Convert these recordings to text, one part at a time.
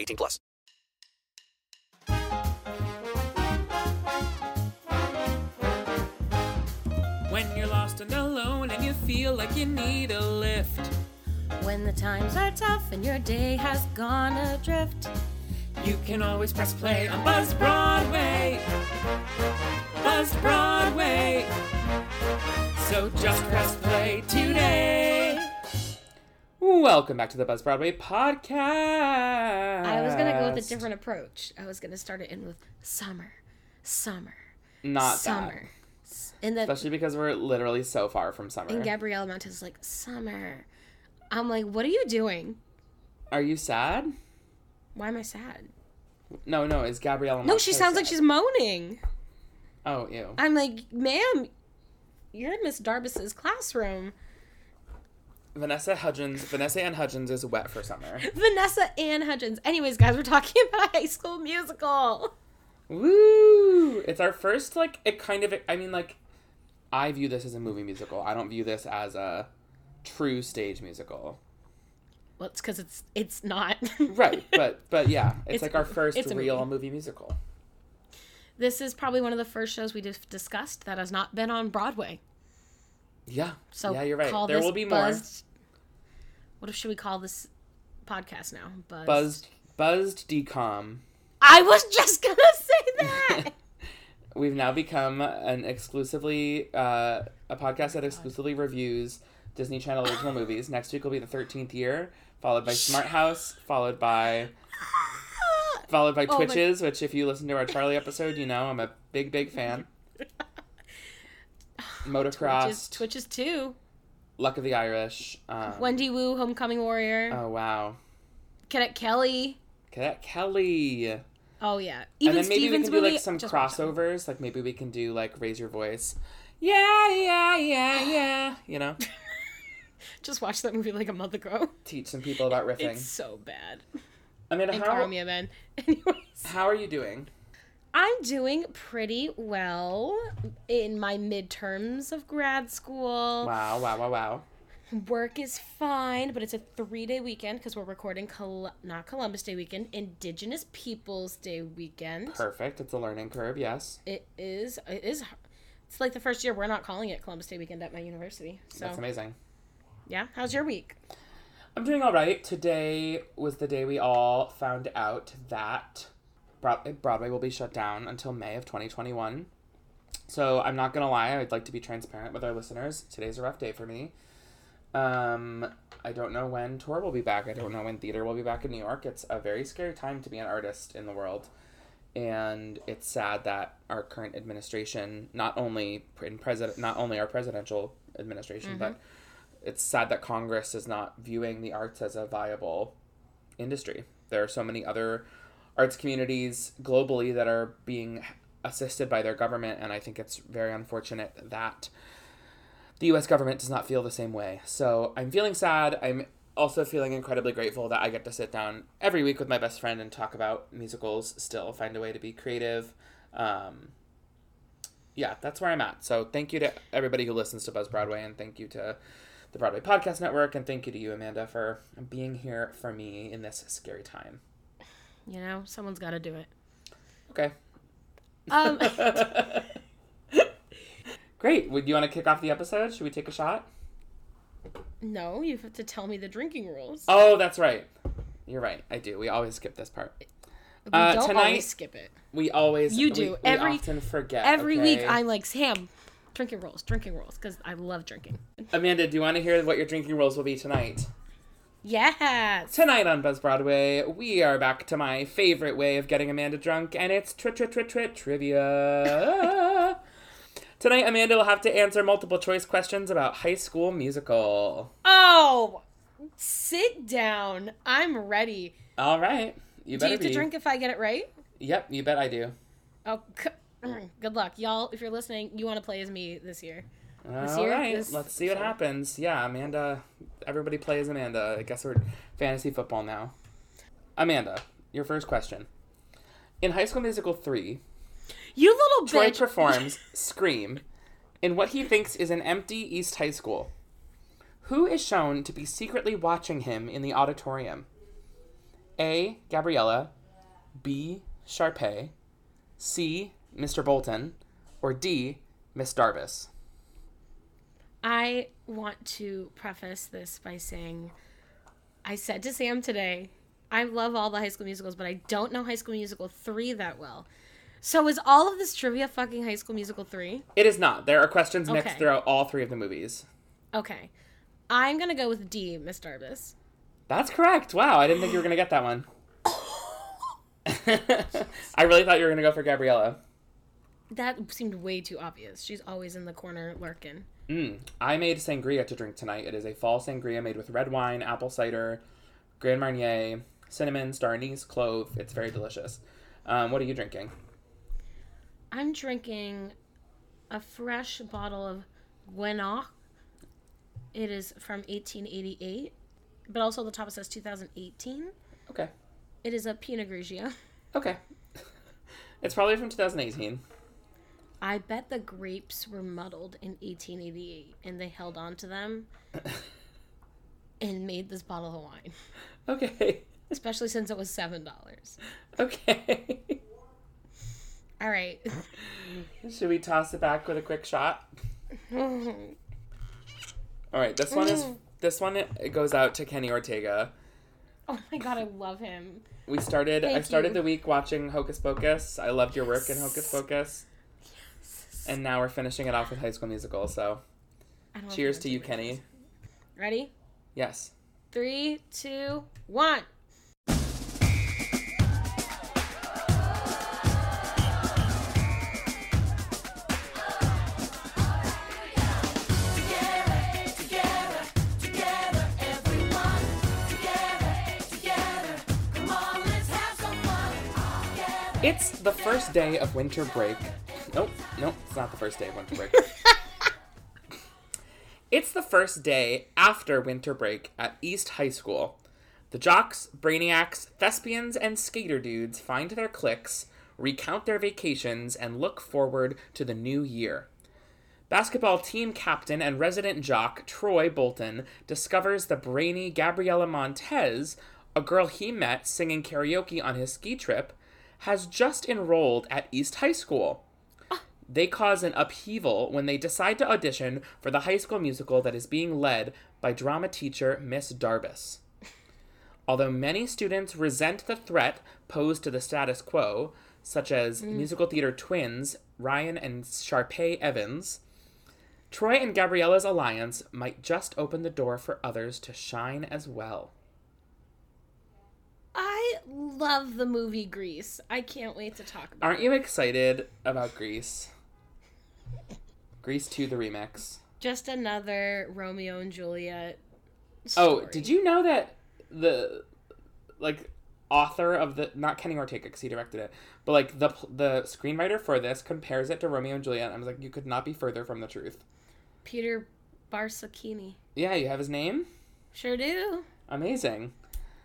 18 plus. When you're lost and alone and you feel like you need a lift. When the times are tough and your day has gone adrift. You can always press play on Buzz Broadway. Buzz Broadway. So just press play today. Welcome back to the Buzz Broadway podcast. I was gonna go with a different approach. I was gonna start it in with summer, summer, Not summer. That. then Especially because we're literally so far from summer. and Gabrielle Montez is like summer. I'm like, what are you doing? Are you sad? Why am I sad? No, no, it's Gabrielle. No, she sounds like she's moaning. Oh, ew. I'm like, ma'am, you're in Miss Darbus's classroom. Vanessa Hudgens. Vanessa Ann Hudgens is wet for summer. Vanessa Ann Hudgens. Anyways, guys, we're talking about High School Musical. Woo! It's our first like it kind of I mean like I view this as a movie musical. I don't view this as a true stage musical. Well, it's because it's it's not. Right, but but yeah, it's, It's- like our first real movie. movie. musical. this is probably one of the first shows we just discussed that has not been on Broadway. Yeah. So yeah, you're right. There will be more What if should we call this podcast now? Buzzed. buzzed buzzed DCOM. I was just gonna say that. We've now become an exclusively uh, a podcast that exclusively reviews Disney Channel original movies. Next week will be the 13th year, followed by Smart House, followed by followed by Oh my- Twitches, which if you listen to our Charlie episode, you know I'm a big big fan. Motocross, Twitches, Twitches too. Luck of the Irish. Um, Wendy Wu, Homecoming Warrior. Oh wow, Cadet Kelly. Cadet Kelly. Oh yeah. Even and then maybe Stevens we can do like some just watched that. crossovers. Like maybe we can do like raise your voice. Yeah, yeah, yeah, yeah. You know, Just watched that movie like a month ago. teach some people about riffing. It's so bad. Amanda, And how, Carmia Man. Anyways. how are you doing? I'm doing pretty well in my midterms of grad school. Wow, wow, wow, wow. Work is fine, but it's a three day weekend because we're recording Col- not Columbus Day weekend, Indigenous Peoples Day weekend. Perfect. It's a learning curve. Yes, It is. It is. It's like the first year we're not calling it Columbus Day weekend at my university. So that's amazing. yeah, how's your week? I'm doing all right. Today was the day we all found out that Broad- Broadway will be shut down until May of 2021. So I'm not gonna lie. I'd like to be transparent with our listeners. Today's a rough day for me. Um, I don't know when tour will be back. I don't know when theater will be back in New York. It's a very scary time to be an artist in the world, and it's sad that our current administration, not only in president, not only our presidential administration, but it's sad that Congress is not viewing the arts as a viable industry. There are so many other arts communities globally that are being assisted by their government, and I think it's very unfortunate that the US government does not feel the same way. So I'm feeling sad. I'm also feeling incredibly grateful that I get to sit down every week with my best friend and talk about musicals, still find a way to be creative. Um, yeah, that's where I'm at. So thank you to everybody who listens to Buzz Broadway, and thank you to the Broadway Podcast Network, and thank you to you, Amanda, for being here for me in this scary time. You know, someone's got to do it. Okay. Um, Great. Would you want to kick off the episode? Should we take a shot? No, you have to tell me the drinking rules. Oh, that's right. You're right. I do. We always skip this part. we uh, don't tonight- always skip it. We always You do. We, Every- often forget. Every week? I'm like, Sam, drinking rules, drinking rules, because I love drinking. Amanda, do you want to hear what your drinking rules will be tonight? Yes. Tonight on Buzz Broadway, we are back to my favorite way of getting Amanda drunk, and it's tri tri tri tri trivia. Tonight, Amanda will have to answer multiple choice questions about High School Musical. Oh, sit down. I'm ready. All right, you Do you have to drink if I get it right? Yep, you bet I do. Oh, c- good luck, y'all. If you're listening, you want to play as me this year. All year, right, this- let's see what happens. Yeah, Amanda. Everybody plays Amanda. I guess we're fantasy football now. Amanda, your first question. In High School Musical 3, You little Troy bitch. performs Scream in what he thinks is an empty East High School. Who is shown to be secretly watching him in the auditorium? A. Gabriella, B. Sharpay, C. Mr. Bolton, or D. Miss Darbus? I want to preface this by saying I said to Sam today, I love all the high school musicals, but I don't know High School Musical 3 that well. So is all of this trivia fucking High School Musical 3? It is not. There are questions mixed throughout all three of the movies. Okay. I'm going to go with D, Miss Darbus. That's correct. Wow, I didn't think you were going to get that one. I really thought you were going to go for Gabriella. That seemed way too obvious. She's always in the corner lurking. Mm. I made sangria to drink tonight. It is a fall sangria made with red wine, apple cider, Grand Marnier, cinnamon, star anise, clove. It's very delicious. Um, what are you drinking? I'm drinking a fresh bottle of Guenoc. It is from 1888, but also the top says 2018. Okay. It is a Pinot Grigio. Okay. it's probably from 2018. I bet the grapes were muddled in 1888 and they held on to them and made this bottle of wine, Okay. especially since it was $7. Okay. All right. Should we toss it back with a quick shot? All right, this one is mm. this one it goes out to Kenny Ortega. Oh my god, I love him. We started I started you. the week watching Hocus Pocus. I loved your work in Hocus Pocus. And now we're finishing it off with High School Musical, so I don't know if cheers to you, Kenny. Ready? Yes. Three, two, one. It's the first day of winter break. Nope, nope, it's not the first day of winter break. it's the first day after winter break at East High School. The jocks, brainiacs, thespians, and skater dudes find their cliques, recount their vacations, and look forward to the new year. Basketball team captain and resident jock Troy Bolton discovers the brainy Gabriella Montez, a girl he met singing karaoke on his ski trip, has just enrolled at East High School. They cause an upheaval when they decide to audition for the high school musical that is being led by drama teacher Miss Darbus. Although many students resent the threat posed to the status quo, such as mm. musical theater twins Ryan and Sharpay Evans, Troy and Gabriella's alliance might just open the door for others to shine as well. I love the movie Grease. I can't wait to talk about Aren't it. you excited about Grease? Grease 2 the remix. Just another Romeo and Juliet. Oh, did you know that the like author of the not Kenny Ortega because he directed it, but like the the screenwriter for this compares it to Romeo and Juliet. I was like, you could not be further from the truth. Peter Barsocchini. Yeah, you have his name. Sure do. Amazing.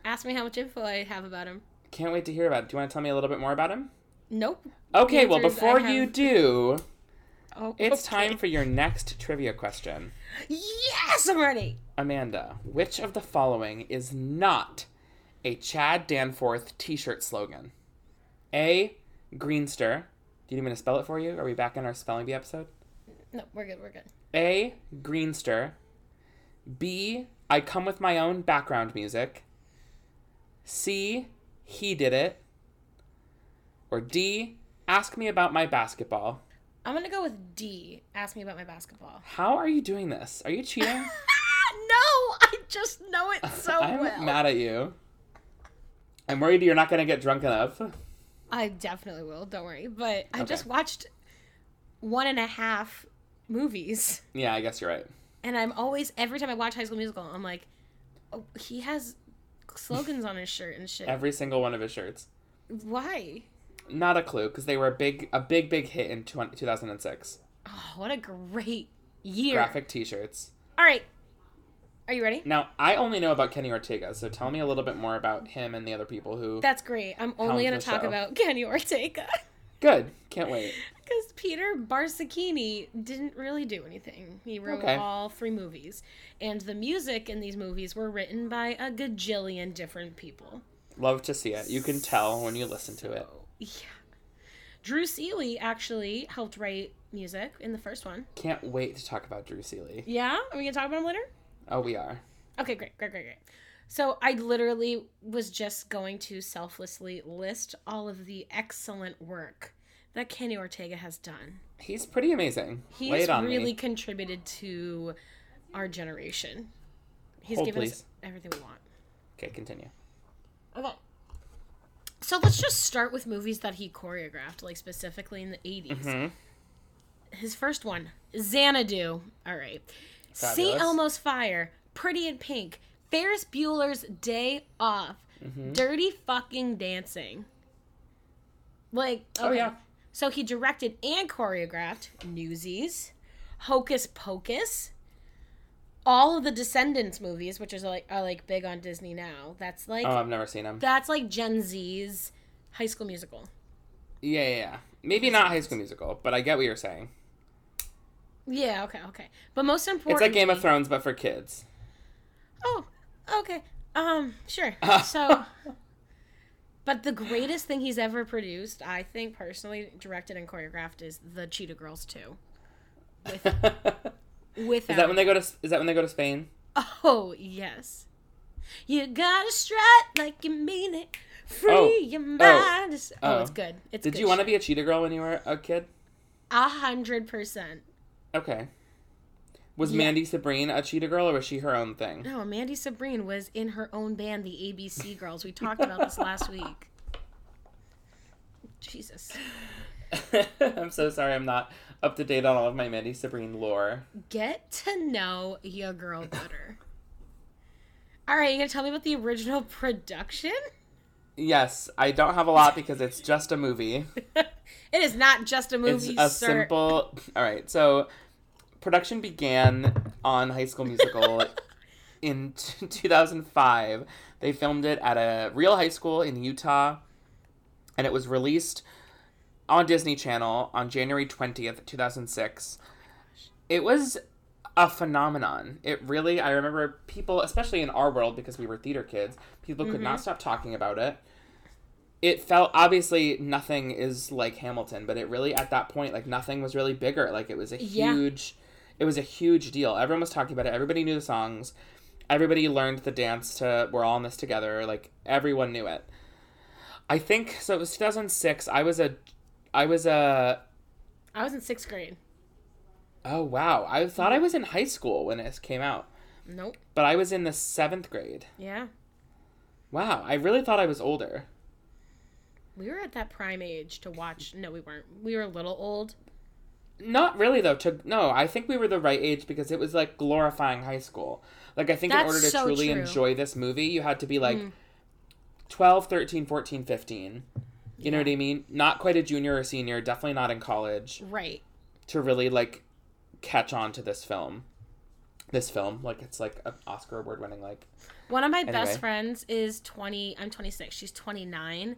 Ask me how much info I have about him. Can't wait to hear about it. Do you want to tell me a little bit more about him? Nope. Okay, well answer is I before you do, Oh, it's okay. time for your next trivia question. Yes, I'm ready. Amanda, which of the following is not a Chad Danforth t shirt slogan? A. Greenster. Do you need me to spell it for you? Are we back in our spelling bee episode? No, we're good. We're good. A. Greenster. B. I come with my own background music. C. He did it. Or D. Ask me about my basketball. I'm gonna go with D. Ask me about my basketball. How are you doing this? Are you cheating? no, I just know it so I'm well. mad at you. I'm worried you're not gonna get drunk enough. I definitely will. Don't worry. But I Okay. just watched one and a half movies, Yeah, I guess you're right. and I'm always every time I watch High School Musical, I'm like, oh, he has slogans on his shirt and shit. Every single one of his shirts. Why? Not a clue, because they were a big, a big, big hit in 20, 2006. Oh, what a great year! Graphic T-shirts. All right, are you ready? Now, I only know about Kenny Ortega, so tell me a little bit more about him and the other people who. That's great. I'm only gonna talk show? about Kenny Ortega Good. Can't wait. because Peter Barsocchini didn't really do anything. He wrote Okay. all three movies, and the music in these movies were written by a gajillion different people. Love to see it. You can tell when you listen to it. Yeah. Drew Seeley actually helped write music in the first one. Can't wait to talk about Drew Seeley. Yeah? Are we gonna talk about him later? Oh, we are. Okay, great, great, great, great. So I literally was just going to selflessly list all of the excellent work that Kenny Ortega has done. He's pretty amazing. He's really me. contributed to our generation. He's Hold, given us everything we want. Okay, continue. Okay. So let's just start with movies that he choreographed, like specifically in the 80s. Mm-hmm. His first one, Xanadu. All right. St. Elmo's Fire, Pretty in Pink, Ferris Bueller's Day Off, Mm-hmm. Dirty Fucking Dancing. Like, Oh, yeah. So he directed and choreographed Newsies, Hocus Pocus, all of the Descendants movies, which is like are like big on Disney now. That's like Oh, I've never seen them. that's like Gen Z's High School Musical. Yeah, yeah, yeah. Maybe not High School Musical, but I get what you're saying. Yeah, okay, okay. But most important, It's like Game of Thrones, but for kids. Oh, okay. Um, sure. So, but the greatest thing he's ever produced, I think personally, directed and choreographed, is the Cheetah Girls 2. With, with Is that when they go to? Is that when they go to Spain? Oh yes. You gotta strut like you mean it. Free Oh. your oh. mind. is- Oh, Oh. it's good. It's Did good you want to be a cheetah girl when you were a kid? a hundred percent? Okay. Was Yeah. Mandy Sabrine a cheetah girl, or was she her own thing? No, Mandy Sabrine was in her own band, the ABC Girls. We talked about this last week. Jesus. I'm so sorry, I'm not up to date on all of my Mandy Sabrine lore. Get to know your girl better. All right, you gonna tell me about the original production? Yes, I don't have a lot because it's just a movie. It is not just a It's movie, a sir. simple. All right, so production began on High School Musical in t- 2005. They filmed it at a real high school in Utah, and it was released on Disney Channel on January 20th, 2006. It was a phenomenon. It really, I remember people, especially in our world because we were theater kids, people could Mm-hmm. not stop talking about it. It felt obviously nothing is like Hamilton, but it really at that point like nothing was really bigger. Like it was a Yeah. huge it was a huge deal. Everyone was talking about it. Everybody knew the songs. Everybody learned the dance to We're All in This Together. Like everyone knew it. I think so it was 2006. I was a I was a I was in sixth grade. Oh wow. I thought I was in high school when it came out, Nope. but I was in the 7th grade. Yeah. Wow, I really thought I was older. We were at that prime age to watch. No, we weren't. We were a little old. Not really though. To no, I think we were the right age because it was like glorifying high school. Like I think in order to so truly true. Mm. enjoy this movie, you had to be like 12, 13, 14, 15. You know what I mean? Not quite a junior or senior, definitely not in college Right. to really like catch on to this film. This film, like it's like an Oscar award winning like One of my Anyway. best friends is 20. I'm 26. She's 29.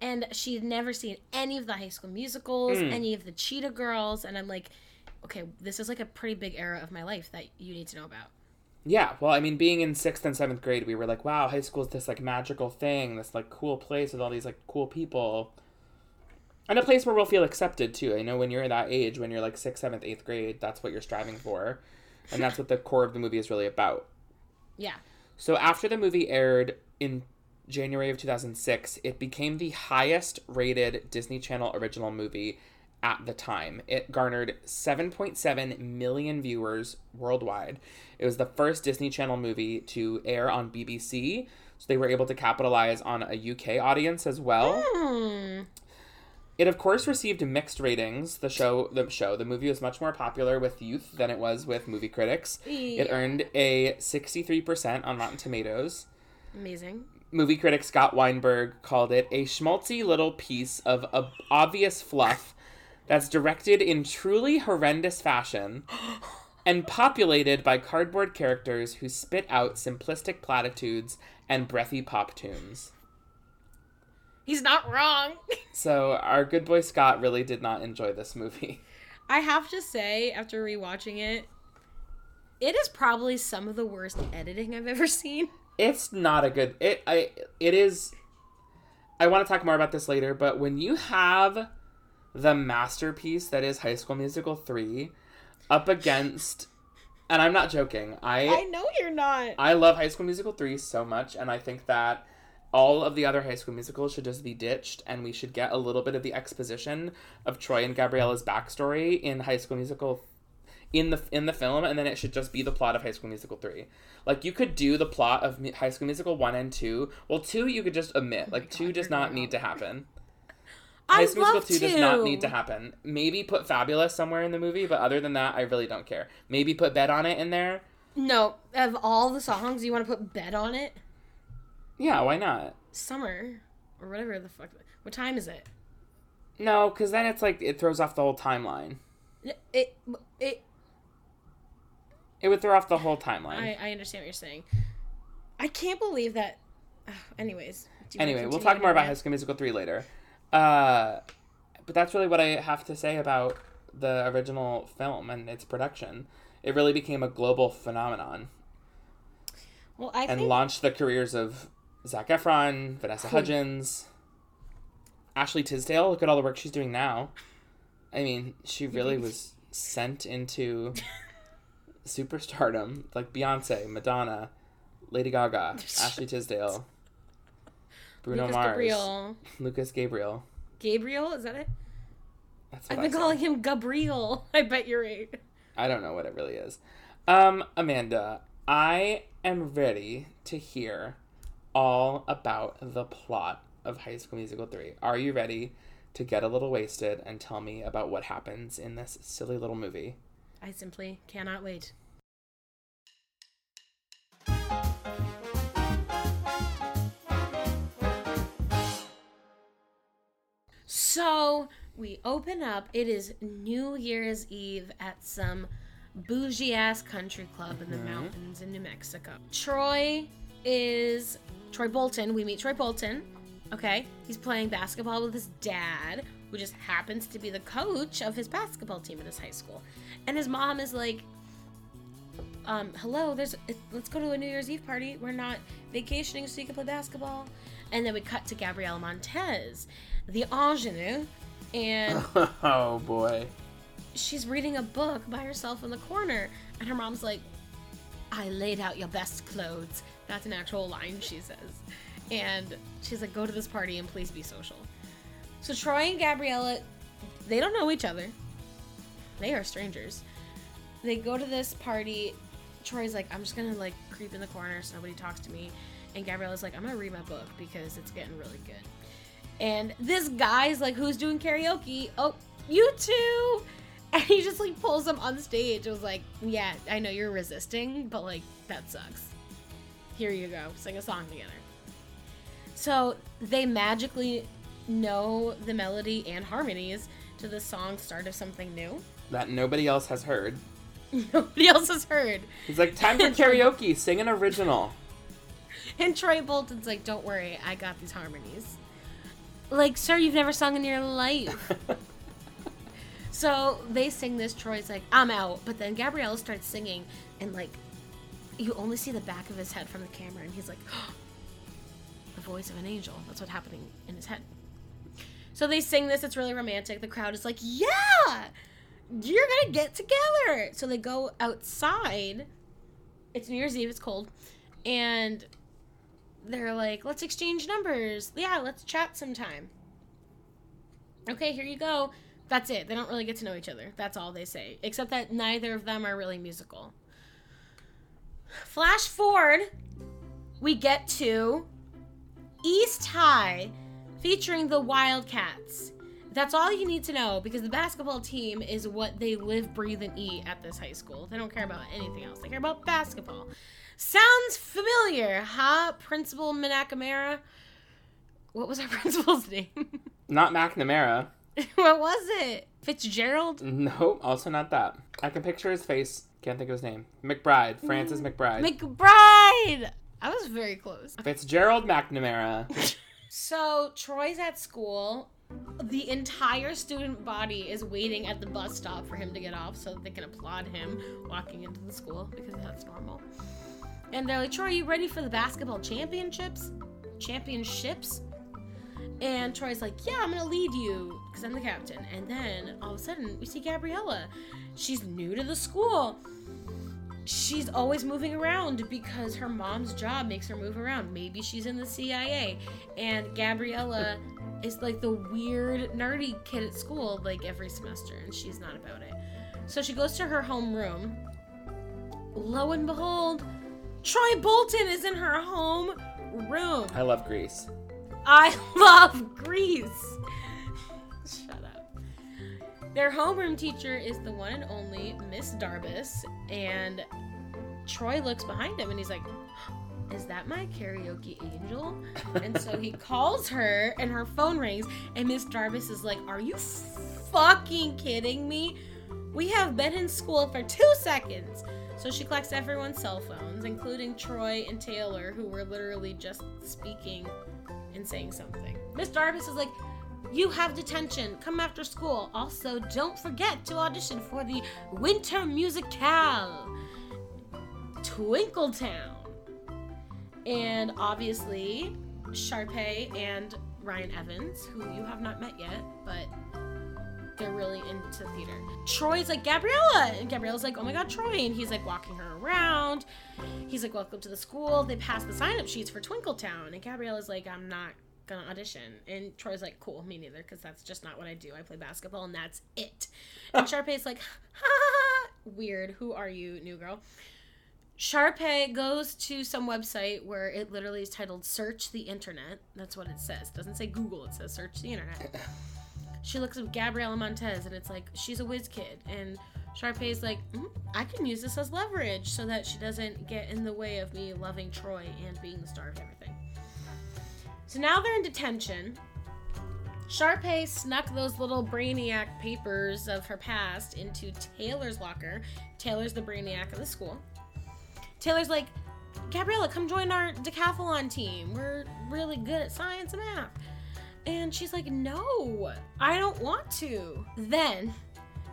And she'd never seen any of the high school musicals, Hmm. any of the Cheetah Girls. And I'm like, okay, this is like a pretty big era of my life that you need to know about. Yeah, well, I mean, being in sixth and seventh grade, we were like, wow, high school is this like magical thing, this like cool place with all these like cool people. And a place where we'll feel accepted too. I know when you're that age, when you're like sixth, seventh, eighth grade, that's what you're striving for. And that's what the core of the movie is really about. Yeah. So after the movie aired in January of 2006, it became the highest rated Disney Channel original movie at the time. It garnered 7.7 million viewers worldwide. It was the first Disney Channel movie to air on BBC, so they were able to capitalize on a UK audience as well. Hmm. It of course received mixed ratings. The show, the show, the movie was much more popular with youth than it was with movie critics. It earned a 63% on Rotten Tomatoes. Amazing. Movie critic Scott Weinberg called it a schmaltzy little piece of ob- obvious fluff that's directed in truly horrendous fashion and populated by cardboard characters who spit out simplistic platitudes and breathy pop tunes. He's not wrong. So our good boy Scott really did not enjoy this movie. I have to say, after rewatching it, it is probably some of the worst editing I've ever seen. It's not a good it I it is I want to talk more about this later, but when you have the masterpiece that is High School Musical 3 up against and I'm not joking. I I know you're not. I love High School Musical 3 so much, and I think that all of the other High School Musicals should just be ditched, and we should get a little bit of the exposition of Troy and Gabriella's backstory in High School Musical in the in the film, and then it should just be the plot of High School Musical 3. Like you could do the plot of High School Musical 1 and 2. Well, 2 you could just omit. Oh like 2 does not need to happen. High I'd School Musical love 2 does not need to happen. Maybe put Fabulous somewhere in the movie, but other than that, I really don't care. Maybe put Bet on It in there. No, of all the songs, you want to put "Bet" on it? Yeah, why not? Summer or whatever the fuck. What time is it? No, because then it's like it throws off the whole timeline. It it. It would throw off the whole timeline. I I understand what you're saying. I can't believe that. Ugh, anyways. do you anyway, we'll talk more about? High School Musical 3 later. Uh, but that's really what I have to say about the original film and its production. It really became a global phenomenon Well, I and think launched the careers of Zac Efron, Vanessa Hudgens, Ashley Tisdale. Look at all the work she's doing now. I mean, she really was sent into superstardom, like Beyonce, Madonna, Lady Gaga, Ashley Tisdale, Bruno Lucas Mars, Gabriel. Lucas Gabriel. Gabriel, is that it? That's I've been calling him Gabriel. I bet you're right. I don't know what it really is. Um, Amanda, I am ready to hear all about the plot of High School Musical 3. Are you ready to get a little wasted and tell me about what happens in this silly little movie? I simply cannot wait. So we open up. It is New Year's Eve at some bougie ass country club in the mountains in New Mexico. Troy is Troy Bolton. We meet Troy Bolton. Okay, he's playing basketball with his dad, who just happens to be the coach of his basketball team at his high school. And his mom is like, um, hello, there's let's go to a New Year's Eve party. We're not vacationing so you can play basketball. And then we cut to Gabrielle Montez, the ingenue, and Oh boy. she's reading a book by herself in the corner. And her mom's like, I laid out your best clothes. That's an actual line she says. And she's like, go to this party and please be social. So Troy and Gabriella, they don't know each other. They are strangers. They go to this party. Troy's like, I'm just gonna like creep in the corner so nobody talks to me. And Gabriella's like, I'm gonna read my book because it's getting really good. And this guy's like, who's doing karaoke? Oh, you two! And he just like pulls them on stage. It was like, yeah, I know you're resisting, but like, that sucks. Here you go, sing a song together. So they magically know the melody and harmonies to the song Start of Something New. That nobody else has heard. Nobody else has heard. He's like, time for karaoke, sing an original. And Troy Bolton's like, don't worry, I got these harmonies. Like, sir, you've never sung in your life. so they sing this. Troy's like, I'm out. But then Gabriella starts singing, and like, you only see the back of his head from the camera, and he's like, the voice of an angel. That's what's happening in his head. So they sing this, it's really romantic. The crowd is like, yeah, you're gonna get together. So they go outside. It's New Year's Eve, it's cold. And they're like, let's exchange numbers. Yeah, let's chat sometime. Okay, here you go. That's it. They don't really get to know each other. That's all they say. Except that neither of them are really musical. Flash forward, we get to East High featuring the Wildcats. That's all you need to know because the basketball team is what they live, breathe, and eat at this high school. They don't care about anything else, they care about basketball. Sounds familiar, huh, Principal McNamara? What was our principal's name? Not McNamara. what was it? Fitzgerald? Nope, also not that. I can picture his face. Can't think of his name. McBride. Francis mm, McBride. McBride! I was very close. Fitzgerald McNamara. So Troy's at school. The entire student body is waiting at the bus stop for him to get off so that they can applaud him walking into the school because that's normal. And they're like, Troy, are you ready for the basketball championships? Championships? And Troy's like, Yeah, I'm gonna lead you because I'm the captain. And then all of a sudden, we see Gabriella. She's new to the school. She's always moving around because her mom's job makes her move around. Maybe she's in the CIA. And Gabriella is like the weird, nerdy kid at school, like every semester, and she's not about it. So she goes to her homeroom. Lo and behold, Troy Bolton is in her home room. I love Grease. I love Grease. Shut up. Their homeroom teacher is the one and only Miss Darbus, and Troy looks behind him and he's like, Is that my karaoke angel? and so he calls her, and her phone rings, and Miss Darbus is like, Are you fucking kidding me? We have been in school for two seconds. So she collects everyone's cell phones, including Troy and Taylor, who were literally just speaking and saying something. Miss Darbus is like, You have detention. Come after school. Also, don't forget to audition for the Winter Musicale, Twinkle Towne. And obviously, Sharpay and Ryan Evans, who you have not met yet, but they're really into theater. Troy's like, Gabriella! And Gabriella's like, oh my god, Troy. And he's like walking her around. He's like, welcome to the school. They pass the sign up sheets for Twinkle Towne. And Gabriella's like, I'm not gonna audition. And Troy's like, cool, me neither, because that's just not what I do. I play basketball and that's it. And Sharpay's like, ha ha ha, weird. Who are you, new girl? Sharpay goes to some website where it literally is titled Search the Internet. That's what it says. It doesn't say Google, it says Search the Internet. She looks up Gabriella Montez and it's like, she's a whiz kid. And Sharpay's like, mm, I can use this as leverage so that she doesn't get in the way of me loving Troy and being the star of everything. So now they're in detention. Sharpay snuck those little brainiac papers of her past into Taylor's locker. Taylor's the brainiac of the school. Taylor's like, Gabriella, come join our decathlon team. We're really good at science and math. And she's like, No, I don't want to. Then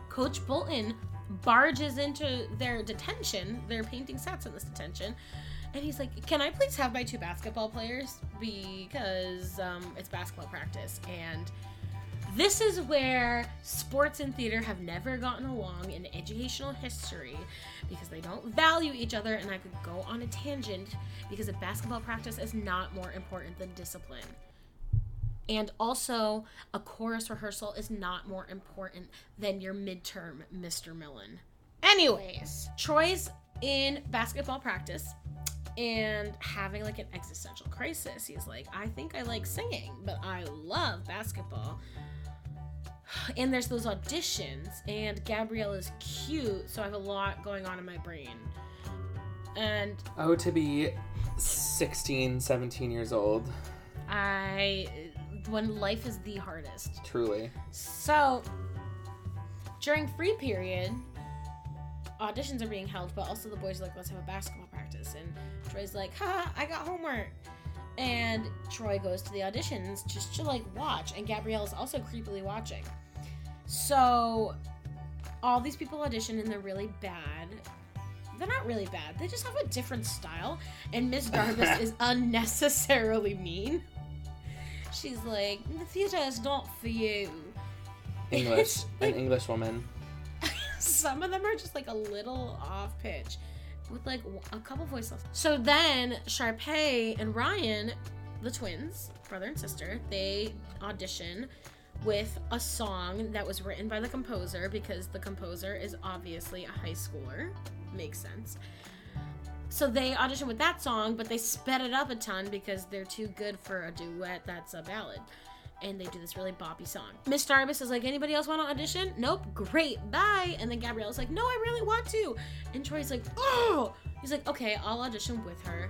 Coach Bolton barges into their detention. They're painting sets in this detention. And he's like, Can I please have my two basketball players? Because um, it's basketball practice. And this is where sports and theater have never gotten along in educational history because they don't value each other. And I could go on a tangent because a basketball practice is not more important than discipline. And also, a chorus rehearsal is not more important than your midterm, Mr. Millen. Anyways, Troy's in basketball practice and having like an existential crisis. He's like, I think I like singing, but I love basketball. And there's those auditions, and Gabriella's cute, so I have a lot going on in my brain. And Oh, to be 16, 17 years old. I, when life is the hardest. Truly. So, during free period, auditions are being held, but also the boys are like, let's have a basketball practice. And Troy's like, ha, I got homework. And Troy goes to the auditions just to like watch, and Gabriella's also creepily watching. So, all these people audition and they're really bad. They're not really bad, they just have a different style. And Miss Darbus is unnecessarily mean. she's like, the theater is not for you. English, It's an English woman. Some of them are just like a little off pitch with like a couple voice lessons. So then Sharpay and Ryan, the twins, brother and sister, they audition with a song that was written by the composer because the composer is obviously a high schooler. Makes sense. So they audition with that song, but they sped it up a ton because they're too good for a duet that's a ballad. And they do this really boppy song. Miss Darbus is like, anybody else want to audition? Nope, great, bye. And then Gabrielle's like, no, I really want to. And Troy's like, oh. He's like, okay, I'll audition with her.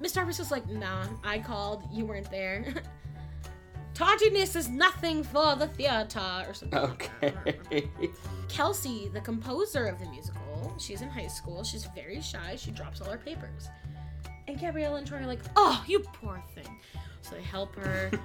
Miss Darbus is like, nah, I called, you weren't there. Tardiness is nothing for the theater, or something. like that. Okay. Kelsey, the composer of the musical, she's in high school. She's very shy. She drops all her papers. And Gabrielle and Troy are like, oh, you poor thing. So they help her.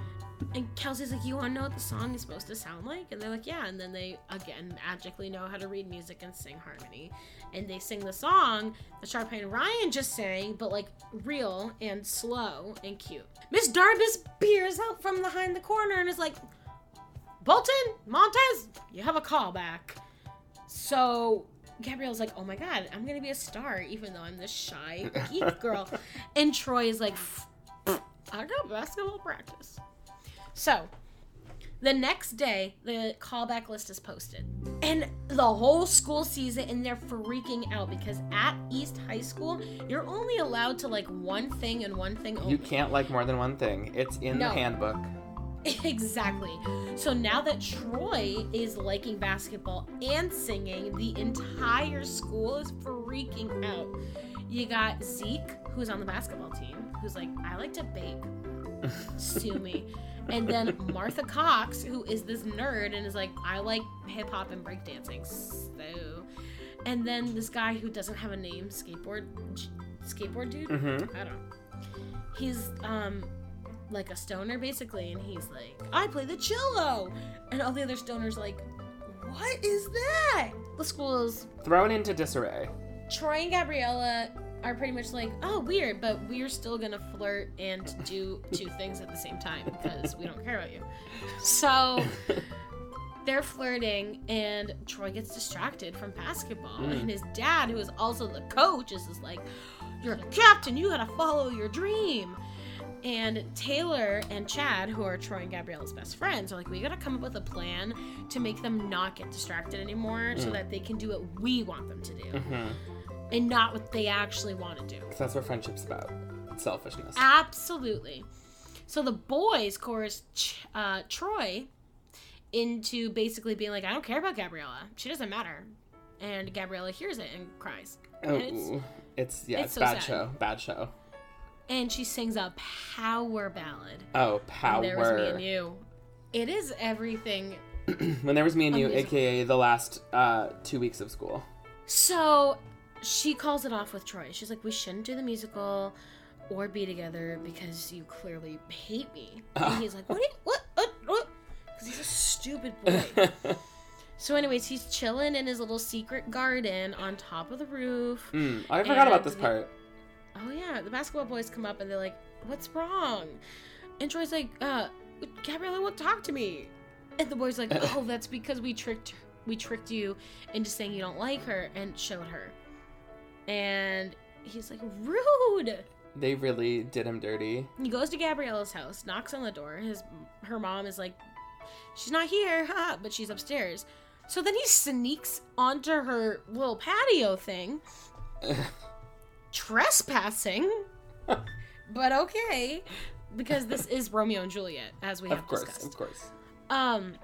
and Kelsey's like, you want to know what the song is supposed to sound like? And they're like, yeah. And then they, again, magically know how to read music and sing harmony. And they sing the song that Sharpay and Ryan just sang, but like real and slow and cute. Miss Darbus peers out from behind the corner and is like, Bolton, Montez, you have a call back. So Gabrielle's like, oh my god, I'm gonna be a star, even though I'm this shy geek girl. and Troy is like, I got basketball practice. So the next day, the callback list is posted. And the whole school sees it and they're freaking out because at East High School, you're only allowed to like one thing and one thing only. You can't like more than one thing. It's in No. the handbook. Exactly. So now that Troy is liking basketball and singing, the entire school is freaking out. You got Zeke, who's on the basketball team, who's like, I like to bake. Sue me. And then Martha Cox, who is this nerd and is like, I like hip hop and breakdancing. So. And then this guy who doesn't have a name, skateboard, skateboard dude. Mm-hmm. I don't know. He's um like a stoner basically, and he's like, I play the cello, and all the other stoners like, what is that? The school's Thrown into disarray. Troy and Gabriella are pretty much like, oh, weird, but we're still gonna flirt and do two things at the same time because we don't care about you. So they're flirting, and Troy gets distracted from basketball, and his dad, who is also the coach, is just like, you're the captain, you gotta follow your dream. And Taylor and Chad, who are Troy and Gabriella's best friends, are like, we gotta come up with a plan to make them not get distracted anymore so that they can do what we want them to do Mm-hmm. And not what they actually want to do. that's what friendship's about. Selfishness. Absolutely. So the boys chorus Ch- uh, Troy into basically being like, I don't care about Gabriella. She doesn't matter. And Gabriella hears it and cries. Oh, And, it's, it's, yeah, it's it's, so bad sad. show. Bad show. and she sings a power ballad. Oh, power. And there was me and you. It is everything when there was me and you, aka the last uh, two weeks of school. So she calls it off with Troy. She's like, we shouldn't do the musical or be together because you clearly hate me. And he's like, what? you- What? What? What? Because he's a stupid boy. so, anyways, he's chilling in his little secret garden on top of the roof. Mm, I forgot about this the- part. Oh yeah, the basketball boys come up and they're like, "What's wrong?" And Troy's like, "Uh, Gabriella won't talk to me." And the boy's like, "Oh, that's because we tricked we tricked you into saying you don't like her and showed her." And he's like, "Rude." They really did him dirty. He goes to Gabriella's house, knocks on the door. His her mom is like, "She's not here," haha, but she's upstairs. So then he sneaks onto her little patio thing, trespassing. but okay, because this is Romeo and Juliet, as we have discussed. Of course, discussed. of course. Um,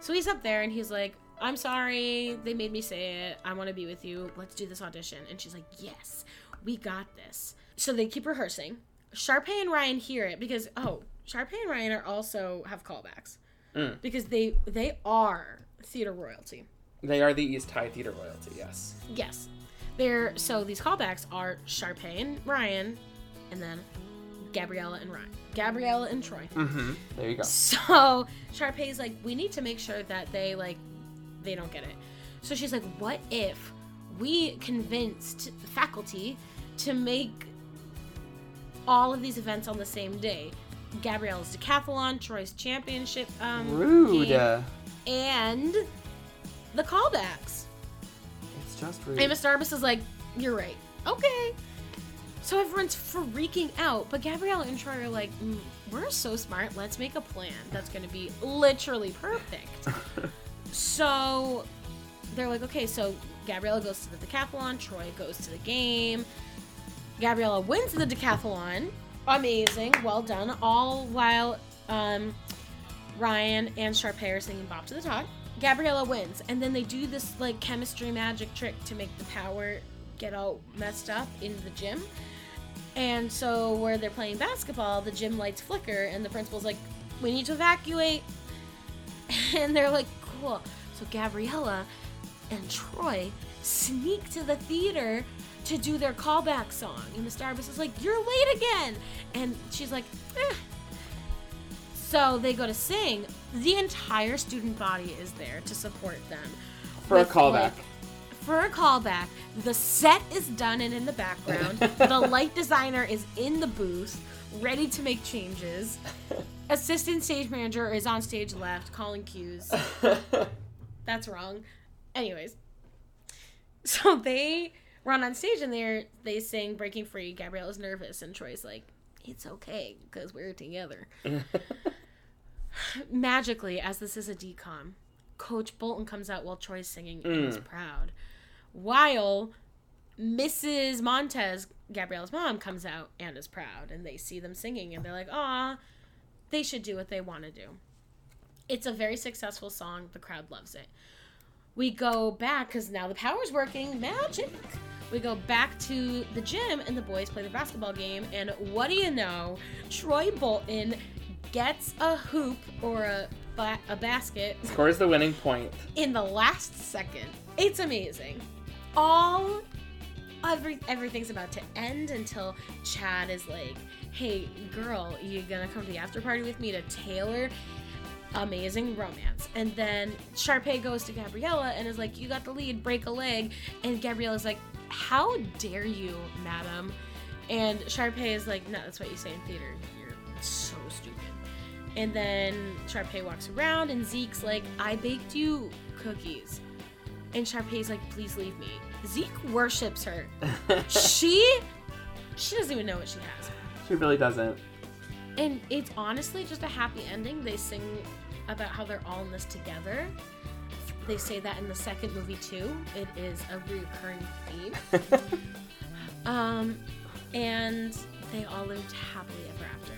so he's up there and he's like, I'm sorry, they made me say it. I want to be with you. Let's do this audition. And she's like, Yes, we got this. So they keep rehearsing. Sharpay and Ryan hear it because oh, Sharpay and Ryan are also have callbacks Mm. because they they are theater royalty. They are the East High Theater royalty, yes. Yes, they're so these callbacks are Sharpay and Ryan, and then Gabriella and Ryan, Gabriella and Troy. Mm-hmm. There you go. So Sharpay's like, we need to make sure that they like they don't get it. So she's like, what if we convinced the faculty to make all of these events on the same day? Gabrielle's decathlon, Troy's championship um, Rude. game, and the callbacks. It's just rude. Miss Darbus is like, "You're right. Okay." So everyone's freaking out, but Gabrielle and Troy are like, mm, "We're so smart. Let's make a plan that's going to be literally perfect." so they're like, "Okay." So Gabriella goes to the decathlon. Troy goes to the game. Gabriella wins the decathlon. Amazing, well done. All while um, Ryan and Sharpay are singing Bop to the Top." Gabriella wins, and then they do this like chemistry magic trick to make the power get all messed up in the gym. And so where they're playing basketball, the gym lights flicker, and the principal's like, "We need to evacuate." And they're like, So Gabriella and Troy sneak to the theater to do their callback song. And Miss Darbus is like, You're late again. And she's like, eh. So they go to sing. The entire student body is there to support them. For a callback. like, for a callback. The set is done and in the background. the light designer is in the booth, ready to make changes. Assistant stage manager is on stage left, calling cues. That's wrong. Anyways, so they run on stage and they're they sing "Breaking Free." Gabriella's nervous and Troy's like, "It's okay because we're together." Magically, as this is a DCOM, Coach Bolton comes out while Troy's singing and is proud, while Mrs. Montez, Gabrielle's mom, comes out and is proud, and they see them singing and they're like, "Ah, they should do what they want to do." It's a very successful song. The crowd loves it we go back because now the power's working magic we go back to the gym and the boys play the basketball game and what do you know troy bolton gets a hoop or a, ba- a basket Scores the winning point. in the last second it's amazing all every, everything's about to end until chad is like hey girl you gonna come to the after party with me to taylor amazing romance. And then Sharpay goes to Gabriella and is like, You got the lead, break a leg. And Gabriella's like, How dare you, madam? And Sharpay is like, No, that's what you say in theater. You're so stupid. And then Sharpay walks around and Zeke's like, I baked you cookies. And Sharpay's like, Please leave me. Zeke worships her. she she doesn't even know what she has. She really doesn't. And it's honestly just a happy ending. They sing about how they're all in this together. They say that in the second movie too. It is a recurring theme. um, and they all lived happily ever after.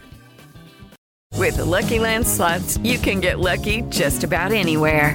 With the Lucky Land slots, you can get lucky just about anywhere.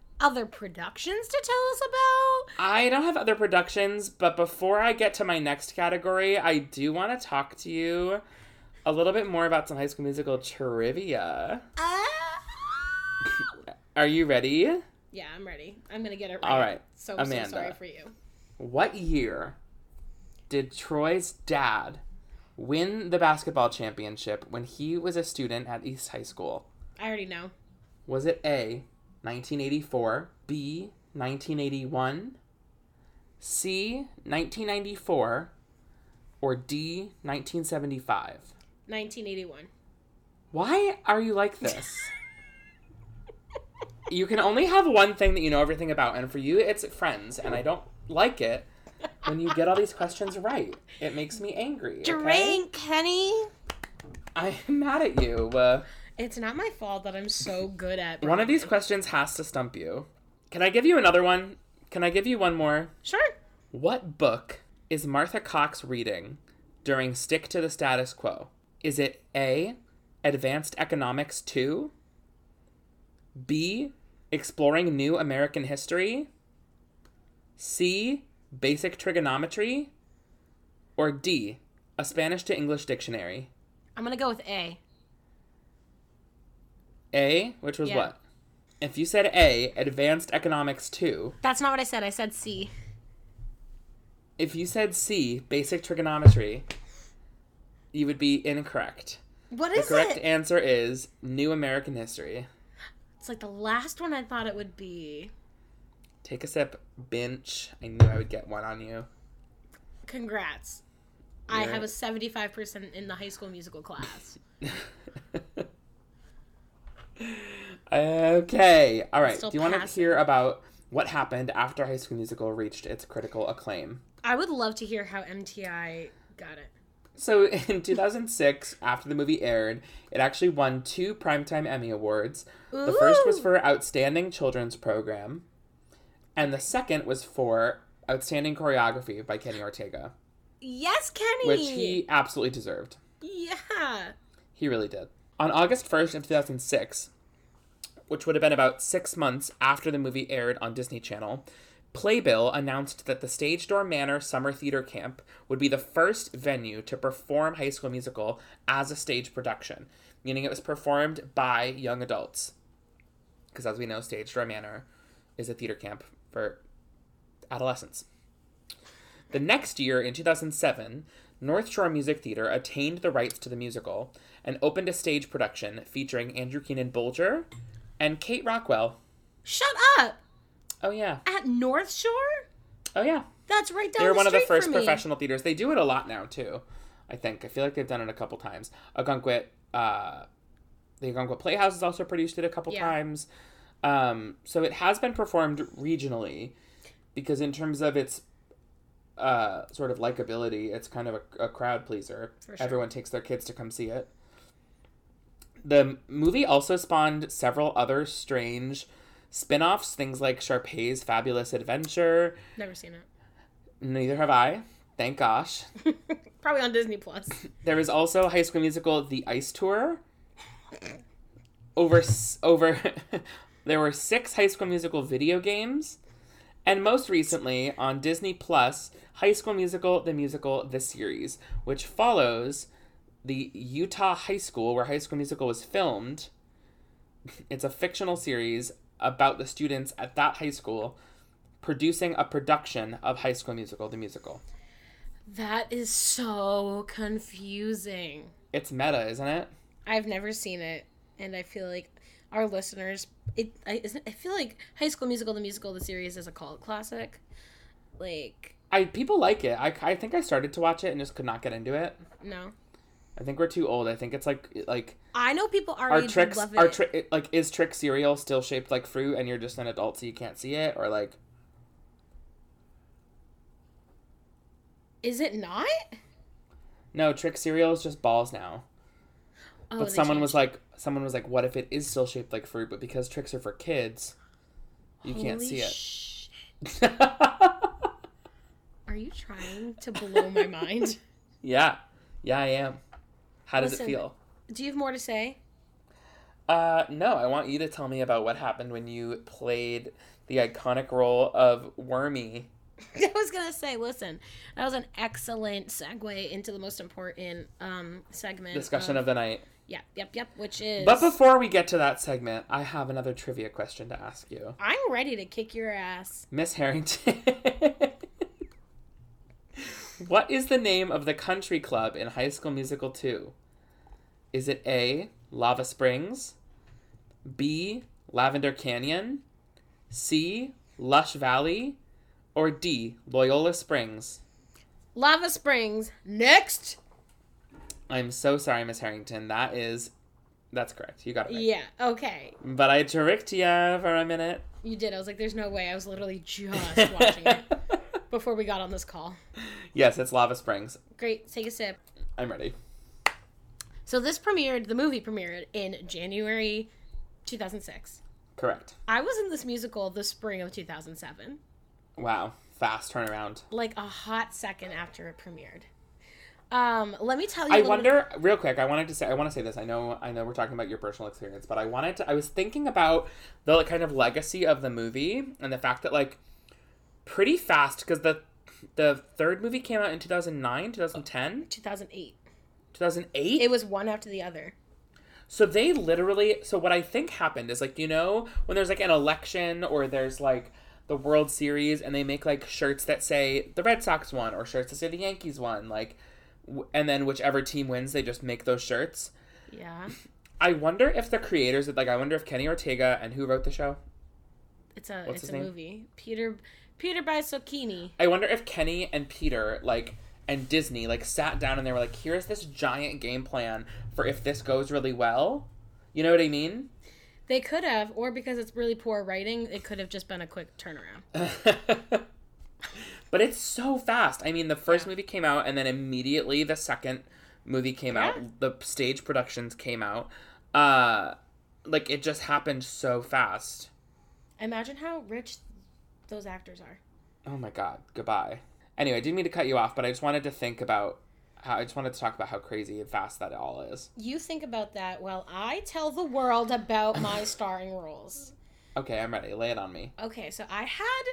other productions to tell us about? I don't have other productions, but before I get to my next category, I do want to talk to you a little bit more about some High School Musical trivia. Ah! Are you ready? Yeah, I'm ready. I'm gonna get it right. All right, So, so Amanda. sorry for you. What year did Troy's dad win the basketball championship when he was a student at East High School? I already know. Was it A, 1984, B, 1981, C, 1994, or D, 1975? 1981. Why are you like this? you can only have one thing that you know everything about, and for you, it's friends, and I don't like it when you get all these questions right. It makes me angry. okay? Drink, Kenny. I'm mad at you. Uh, It's not my fault that I'm so good at. one of these questions has to stump you. Can I give you another one? Can I give you one more? Sure. What book is Martha Cox reading during Stick to the Status Quo? Is it A, Advanced Economics 2? B, Exploring New American History? C, Basic Trigonometry? Or D, A Spanish to English Dictionary? I'm gonna go with A. A, which was Yeah. what? If you said A, Advanced Economics 2, That's not what I said. I said C. if you said C, Basic Trigonometry, you would be incorrect. What The correct it? answer is New American History. It's like the last one I thought it would be. Take a sip, bench. I knew I would get one on you. Congrats. I have a 75% in the high school musical class. Okay. All right. Do you want to hear about what happened after High School Musical reached its critical acclaim? I would love to hear how MTI got it. So in 2006, after the movie aired, it actually won two Primetime Emmy Awards. The first was for Outstanding Children's Program, and the second was for Outstanding Choreography by Kenny Ortega, Yes, Kenny. which he absolutely deserved. Yeah. He really did. On August 1st of 2006, which would have been about six months after the movie aired on Disney Channel, Playbill announced that the Stage Door Manor Summer Theater Camp would be the first venue to perform High School Musical as a stage production, meaning it was performed by young adults. Because as we know, Stage Door Manor is a theater camp for adolescents. The next year, in 2007, North Shore Music Theater attained the rights to the musical and opened a stage production featuring Andrew Keenan Bolger and Kate Rockwell. Shut up. Oh, yeah. At North Shore? Oh, yeah. That's right down They're the one of the first professional theaters. They do it a lot now, too. I think. I feel like they've done it a couple times. Ogunquit, uh, the Ogunquit Playhouse has also produced it a couple Yeah. times. Um, so it has been performed regionally because, in terms of its uh, sort of likability, it's kind of a, a crowd pleaser. For sure. Everyone takes their kids to come see it. The movie also spawned several other strange spin offs, things like Sharpay's Fabulous Adventure. Never seen it. Neither have I. Thank gosh. Probably on Disney Plus. There was also High School Musical: The Ice Tour. Over over, there were six High School Musical video games, and most recently on Disney Plus, High School Musical: The Musical: The Series, which follows the Utah High School where High School Musical was filmed. It's a fictional series about the students at that high school producing a production of High School Musical: The Musical. That is so confusing. It's meta, isn't it? I've never seen it, and I feel like our listeners. It. I, I feel like High School Musical, the musical, the series, is a cult classic. Like I people like it. I, I think I started to watch it and just could not get into it. no, I think we're too old. I think it's like like I know people are our tricks love our it. tri- like is trick cereal still shaped like fruit and you're just an adult so you can't see it or like Is it not? no trick cereal is just balls now. Oh, but someone was like someone was like what if it is still shaped like fruit but because Trix are for kids you can't see it. shit. Are you trying to blow my mind? yeah. Yeah, I am. How does Listen, it feel? Do you have more to say? Uh, no, I want you to tell me about what happened when you played the iconic role of Wormy. I was gonna say, listen, that was an excellent segue into the most important um segment. Discussion of the night. Yep, yep, yep. Which is. But before we get to that segment, I have another trivia question to ask you. I'm ready to kick your ass. Miss Harrington. what is the name of the country club in High School Musical 2? Is it A, Lava Springs, B, Lavender Canyon, C, Lush Valley, or D, Loyola Springs? Lava Springs. Next. I'm so sorry, Miss Harrington. That is That's correct. You got it right. Yeah. Okay. But I tricked you for a minute. You did. I was like, "There's no way." I was literally just watching it before we got on this call. Yes, it's Lava Springs. Great. Take a sip. I'm ready. So this premiered. The movie premiered in January 2006. Correct. I was in this musical the spring of 2007. Wow. Fast turnaround. Like a hot second after it premiered. Um, let me tell you. I wonder real quick. I wanted to say. I want to say this. I know. I know. We're talking about your personal experience, but I wanted to. I was thinking about the like, kind of legacy of the movie and the fact that like pretty fast because the the third movie came out in 2009 2010 2008 2008 It was one after the other. so they literally so what i think happened is like you know when there's like an election or there's like the world series and they make like shirts that say the red sox won or shirts that say the yankees won like and then whichever team wins they just make those shirts Yeah. i wonder if the creators like i wonder if kenny ortega and who wrote the show It's a What's it's a name? movie. Peter Peter Barsocchini. I wonder if Kenny and Peter, like, and Disney, like, sat down and they were like, here's this giant game plan for if this goes really well. You know what I mean? They could have, or because it's really poor writing, it could have just been a quick turnaround. But it's so fast. I mean, the first movie came out, and then immediately the second movie came Yeah. out. The stage productions came out. Uh, like, it just happened so fast. Imagine how rich those actors are. Oh my god, goodbye. Anyway, I didn't mean to cut you off, but I just wanted to think about how I just wanted to talk about how crazy and fast that all is. You think about that while I tell the world about my starring roles. Okay, I'm ready. Lay it on me. Okay, so I had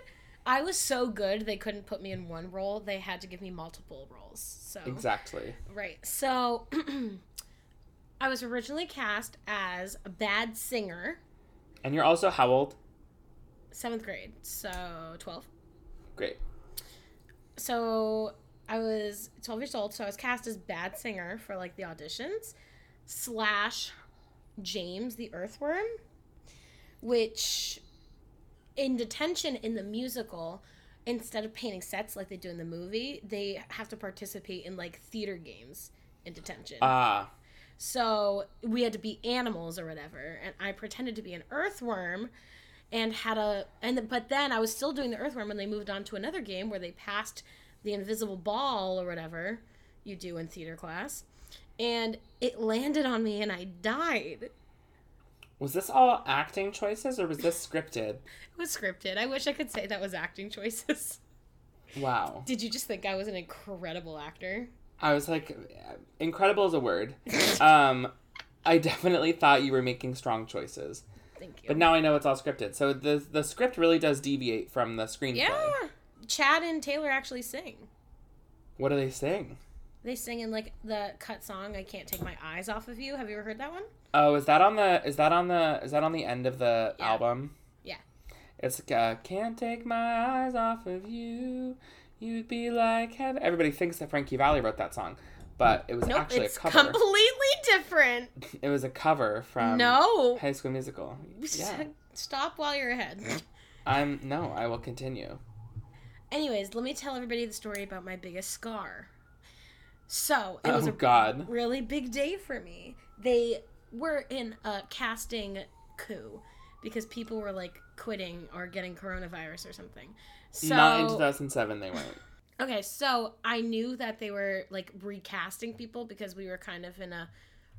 I was so good they couldn't put me in one role. They had to give me multiple roles. So Exactly. Right. So I was originally cast as a bad singer, And you're also how old? seventh grade, so twelve. Great. So I was twelve years old, so I was cast as bad singer for like the auditions, slash James the Earthworm, which in detention in the musical, instead of painting sets like they do in the movie, they have to participate in like theater games in detention. Ah. So we had to be animals or whatever, and I pretended to be an earthworm, and had a and but then I was still doing the earthworm, and they moved on to another game where they passed the invisible ball or whatever you do in theater class, and it landed on me and I died. Was this all acting choices or was this scripted? It was scripted. I wish I could say that was acting choices. Wow. Did you just think I was an incredible actor? I was like, incredible is a word. Um, I definitely thought you were making strong choices. Thank you. But now I know it's all scripted. So the the script really does deviate from the screenplay. Yeah. Chad and Taylor actually sing. What do they sing? They sing in like the cut song "I Can't Take My Eyes Off of You." Have you ever heard that one? Oh, is that on the is that on the is that on the end of the album? Yeah. It's like, uh, can't take my eyes off of you. You'd be like heaven. Everybody thinks that Frankie Valli wrote that song, but it was Nope, actually it's a cover. completely different. It was a cover from No. High School Musical. Yeah. Stop while you're ahead. I'm no, I will continue. Anyways, let me tell everybody the story about my biggest scar. So it was Oh, a God. really big day for me. They were in a casting coup because people were like quitting or getting coronavirus or something. So Not in 2007, they weren't. Okay, so I knew that they were like recasting people because we were kind of in a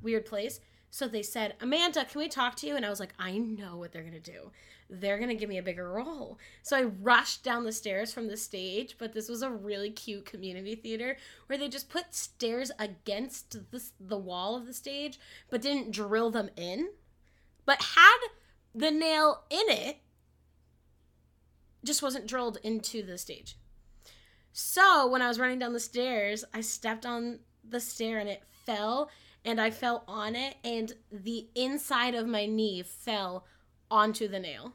weird place. So they said, Amanda, can we talk to you? And I was like, I know what they're going to do. They're going to give me a bigger role. So I rushed down the stairs from the stage, but this was a really cute community theater where they just put stairs against the, the wall of the stage, but didn't drill them in, but had the nail in it, just wasn't drilled into the stage. So when I was running down the stairs, I stepped on the stair and it fell, and I fell on it, and the inside of my knee fell onto the nail.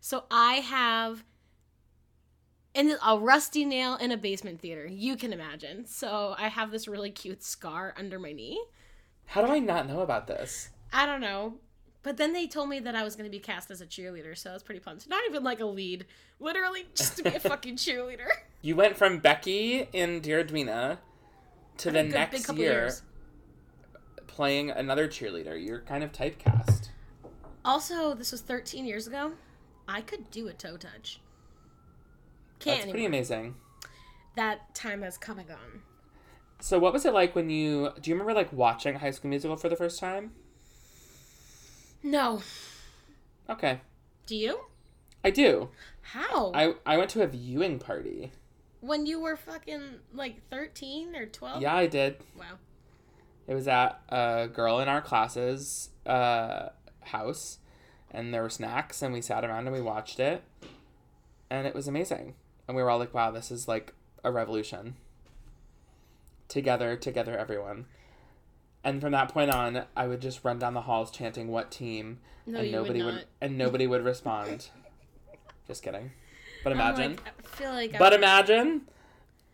So I have and a rusty nail in a basement theater. You can imagine. So I have this really cute scar under my knee. How do I not know about this? I don't know. But then they told me that I was going to be cast as a cheerleader, so I was pretty pumped. Not even like a lead, literally just to be a fucking cheerleader. You went from Becky in Dear Edwina to the next year years. Playing another cheerleader. You're kind of typecast. Also, this was 13 years ago. I could do a toe touch. Can't That's pretty anymore. amazing. That time has come and gone. So what was it like when you do you remember like watching High School Musical for the first time? No. Okay. Do you? I do. How? I I went to a viewing party. when you were fucking like 13 or 12? Yeah, I did. Wow. It was at a girl in our class's uh, house, and there were snacks, and we sat around and we watched it, and it was amazing. And we were all like, "Wow, this is like a revolution." Together, together, everyone. And from that point on, I would just run down the halls chanting "What team?" No, and would nobody would, not. and nobody would respond. just kidding. But imagine. like, I feel like But would- imagine.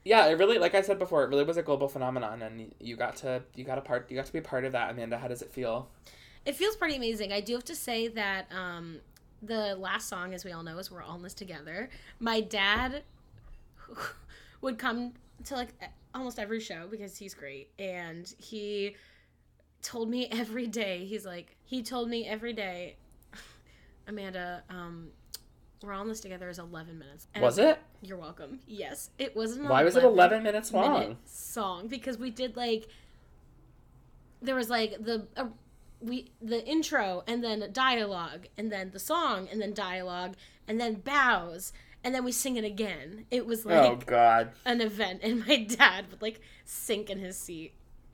Yeah, it really, like I said before, it really was a global phenomenon, and you got to, you got a part, you got to be a part of that. Amanda, how does it feel? It feels pretty amazing. I do have to say that um, the last song, as we all know, is "We're All in This Together." My dad would come to like almost every show because he's great, and he told me every day. He's like, he told me every day, Amanda, um, "We're all in this together" is eleven minutes. And Was it? You're welcome. Yes, it was an. Why was it 11 minutes long? minute song because we did like there was like the uh, we the intro and then dialogue and then the song and then dialogue and then bows and then we sing it again. It was like oh God, an event, and my dad would like sink in his seat.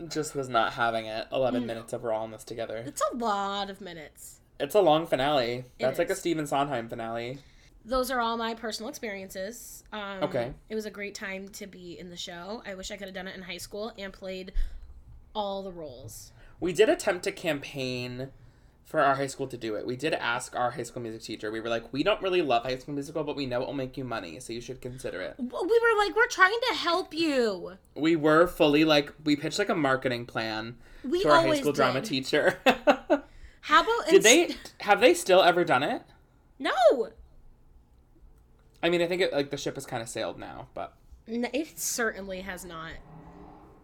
just was not having it. Eleven No. minutes of we're all in this together. It's a lot of minutes. It's a long finale. It That's like a is. Stephen Sondheim finale. Those are all my personal experiences. Um, Okay. It was a great time to be in the show. I wish I could have done it in high school and played all the roles. We did attempt to campaign for our high school to do it. We did ask our high school music teacher. We were like, we don't really love High School Musical, but we know it will make you money, so you should consider it. We were like, we're trying to help you. We were fully like, we pitched like a marketing plan We to our high school drama teacher. How about did they have they still ever done it? No, I mean, I think it, like the ship has kind of sailed now, but N- it certainly has not.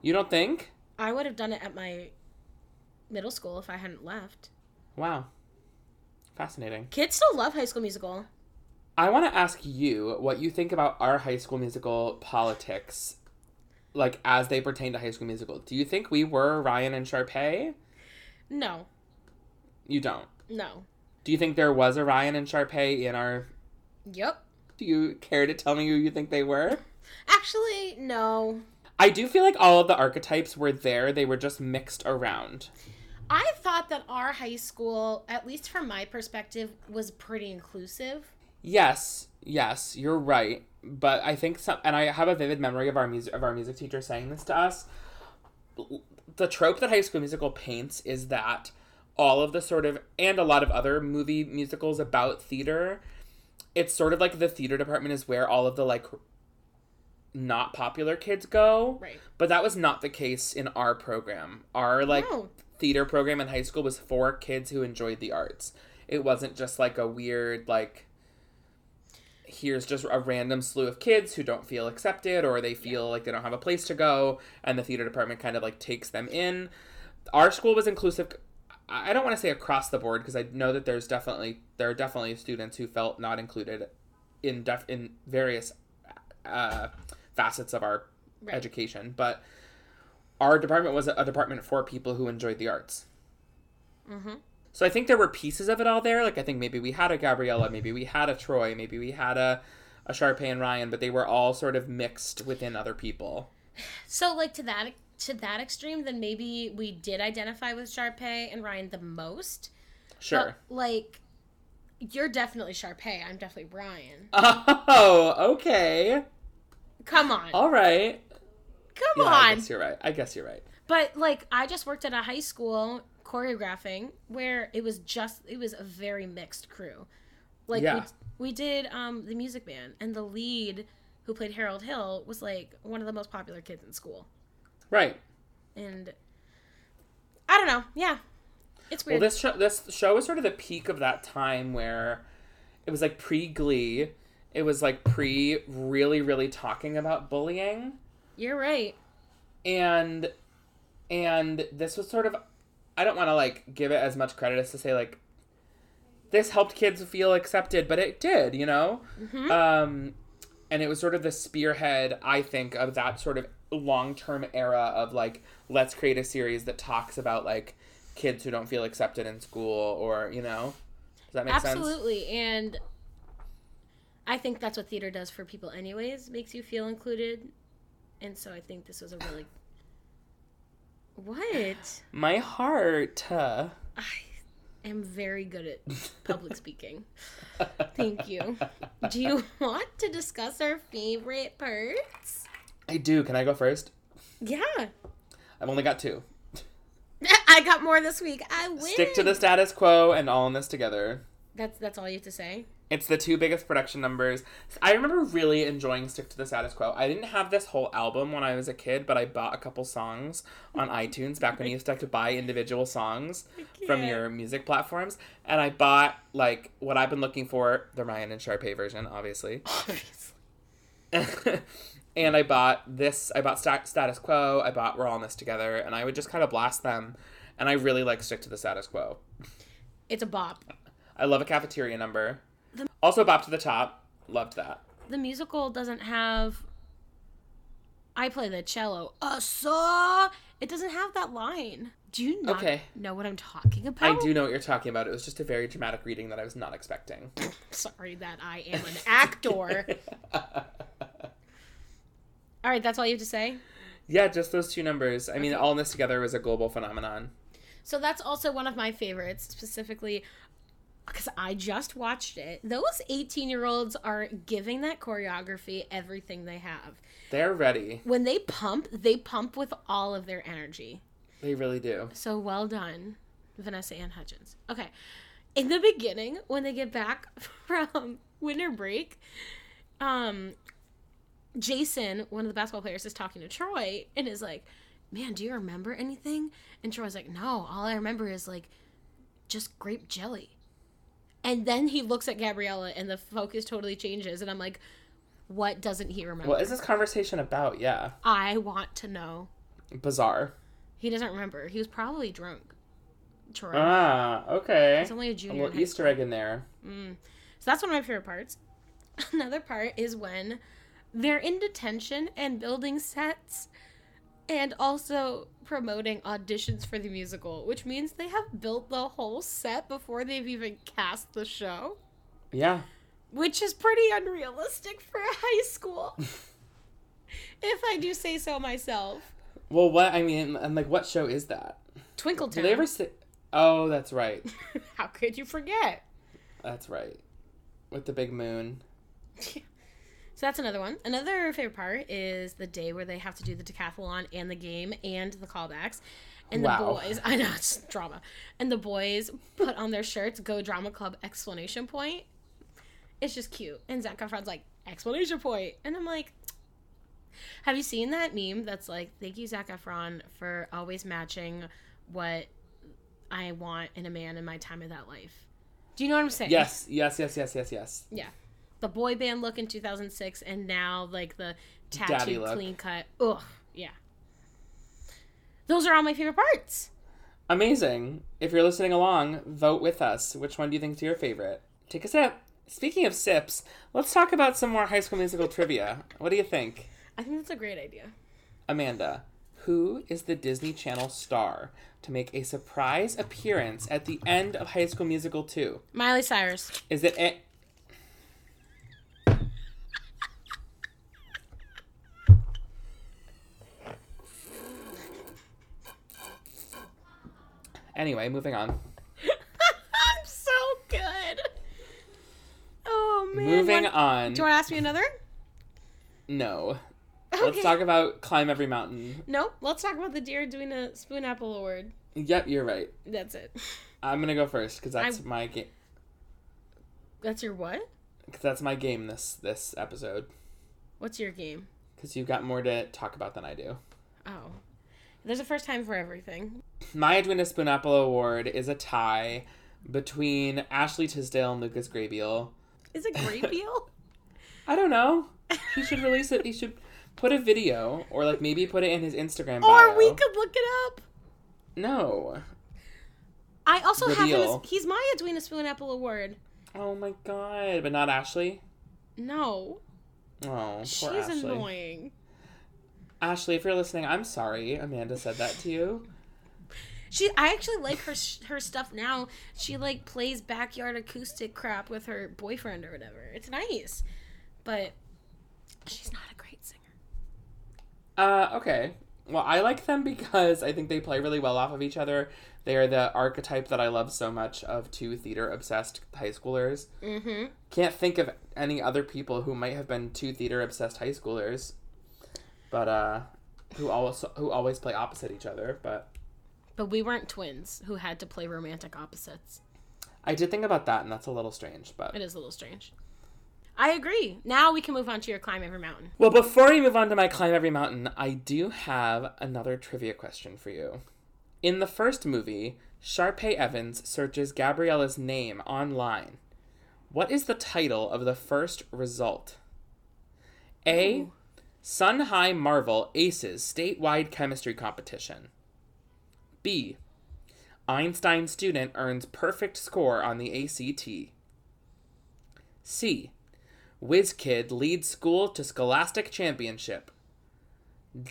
you don't think? I would have done it at my middle school if I hadn't left. Wow, fascinating. Kids still love High School Musical. I want to ask you what you think about our High School Musical politics, like as they pertain to High School Musical. Do you think we were Ryan and Sharpay? No, You don't. no. Do you think there was a Ryan and Sharpay in our? Yep. Do you care to tell me who you think they were? Actually, no. I do feel like all of the archetypes were there. They were just mixed around. I thought that our high school, at least from my perspective, was pretty inclusive. Yes, yes, you're right. But I think some, and I have a vivid memory of our music of our music teacher saying this to us. The trope that High School Musical paints is that all of the sort of and a lot of other movie musicals about theater, it's sort of like the theater department is where all of the like not popular kids go. Right. But that was not the case in our program. Our like No. theater program in high school was for kids who enjoyed the arts. It wasn't just like a weird like here's just a random slew of kids who don't feel accepted or they feel like they don't have a place to go and the theater department kind of like takes them in. Our school was inclusive I don't want to say across the board because I know that there's definitely there are definitely students who felt not included in def in various uh, facets of our Right. education, but our department was a, a department for people who enjoyed the arts. Mm-hmm. So I think there were pieces of it all there. Like I think maybe we had a Gabriella, maybe we had a Troy, maybe we had a a Sharpay and Ryan, but they were all sort of mixed within other people. So, like to that to that extreme, then maybe we did identify with Sharpay and Ryan the most. Sure. But, like, you're definitely Sharpay. I'm definitely Ryan. Oh, okay. Come on. All right. Come Yeah, I on. guess you're right. I guess you're right. But like I just worked at a high school choreographing where it was just it was a very mixed crew. Like Yeah. we, we did um the Music Man and the lead who played Harold Hill was like one of the most popular kids in school. Right. And I don't know. Yeah. It's weird. Well, this show this show was sort of the peak of that time where it was like pre Glee. It was like pre really really talking about bullying. You're right. and and this was sort of I don't want to like give it as much credit as to say like this helped kids feel accepted, but it did, you know. Mhm. Um, and it was sort of the spearhead, I think, of that sort of long term era of like let's create a series that talks about like kids who don't feel accepted in school or you know. Does that make sense? Absolutely. And I think that's what theater does for people, anyways, makes you feel included. And so I think this was a really. What? My heart. uh, I am very good at public speaking. Thank you. Do you want to discuss our favorite parts? I do. Can I go first? Yeah. I've only got two. I got more this week. I win. Stick to the status quo and all in this together. That's that's all you have to say. It's the two biggest production numbers. I remember really enjoying Stick to the Status Quo. I didn't have this whole album when I was a kid, but I bought a couple songs on iTunes back when you used to have to buy individual songs from your music platforms. And I bought like what I've been looking for, the Ryan and Sharpay version, obviously. and I bought this. I bought Sta- Status Quo. I bought We're All in This Together, and I would just kind of blast them. And I really like Stick to the Status Quo. It's a bop. I love a cafeteria number. Also, Bop to the Top. Loved that. The musical doesn't have. I play the cello. A saw. It doesn't have that line. Do you not Okay. know what I'm talking about? I do know what you're talking about. It was just a very dramatic reading that I was not expecting. Sorry that I am an actor. all right, that's all you have to say. yeah, just those two numbers. I mean, All in This Together was a global phenomenon. So that's also one of my favorites, specifically because I just watched it. Those 18 year olds are giving that choreography everything they have. They're ready. When they pump, they pump with all of their energy. They really do. So well done, Vanessa Anne Hudgens. Okay. In the beginning, when they get back from winter break, um, Jason, one of the basketball players, is talking to Troy and is like, Man, do you remember anything? And Troy's like, No, all I remember is like just grape jelly. And then he looks at Gabriella and the focus totally changes. And I'm like, What doesn't he remember? What is this conversation about? Yeah. I want to know. Bizarre. He doesn't remember. He was probably drunk. Troy. Ah, okay. It's only a junior in little Easter egg in there. Mm. So that's one of my favorite parts. Another part is when they're in detention and building sets and also promoting auditions for the musical, which means they have built the whole set before they've even cast the show, Yeah. which is pretty unrealistic for a high school. if I do say so myself. Well, what I mean, and like, what show is that? Twinkle Did they ever say? Oh, that's right. How could you forget? That's right. With the big moon. So that's another one. Another favorite part is the day where they have to do the decathlon and the game and the callbacks. And Wow. the boys, I know it's drama. And the boys put on their shirts "Go Drama Club!" Explanation point. It's just cute. And Zac Efron's like exclamation point, and I'm like, have you seen that meme that's like, thank you Zac Efron for always matching what I want in a man in my time of that life. Do you know what I'm saying? Yes, yes, yes, yes, yes, yes. Yeah. The boy band look in 2006 and now like the tattoo clean cut. Ugh, yeah. Those are all my favorite parts. Amazing. If you're listening along, vote with us. Which one do you think is your favorite? Take a sip. Speaking of sips, let's talk about some more High School Musical trivia. What do you think? I think that's a great idea. Amanda, who is the Disney Channel star to make a surprise appearance at the end of High School Musical 2? Miley Cyrus. Is it a- Anyway, moving on. I'm so good. Oh man. Moving What- on. Do you want to ask me another? No. Okay. Let's talk about Climb Every Mountain. No. Let's talk about the Dear Edwina Spoonapple award. Yep, you're right. That's it. I'm gonna go first because that's I- my game. That's your what? Because that's my game this this episode. What's your game? Because you've got more to talk about than I do. Oh. There's a first time for everything. My Edwina Spoonapple Award is a tie between Ashley Tisdale and Lucas Grabeel. Is it grape eel? I don't know. He should release it. He should put a video or like maybe put it in his Instagram bio. or we could look it up. No. I also have him. As, he's my Edwina Spoonapple Award. Oh my god, but not Ashley. No, Oh, poor she's Ashley. annoying. Ashley, if you're listening, I'm sorry. Amanda said that to you. She, I actually like her her stuff now. She like plays backyard acoustic crap with her boyfriend or whatever. It's nice, but she's not a great singer. Uh, okay. Well, I like them because I think they play really well off of each other. They are the archetype that I love so much of two theater obsessed high schoolers. Mm-hmm. Can't think of any other people who might have been two theater obsessed high schoolers, but uh, who always who always play opposite each other. But But we weren't twins who had to play romantic opposites. I did think about that, and that's a little strange. But It is a little strange. I agree. Now we can move on to your climb every mountain. Well, before we move on to my climb every mountain, I do have another trivia question for you. In the first movie, Sharpay Evans searches Gabriella's name online. What is the title of the first result? A. Sun High Marvel Aces statewide chemistry competition. B. Einstein student earns perfect score on the ACT. C. Whiz Kid leads school to scholastic championship.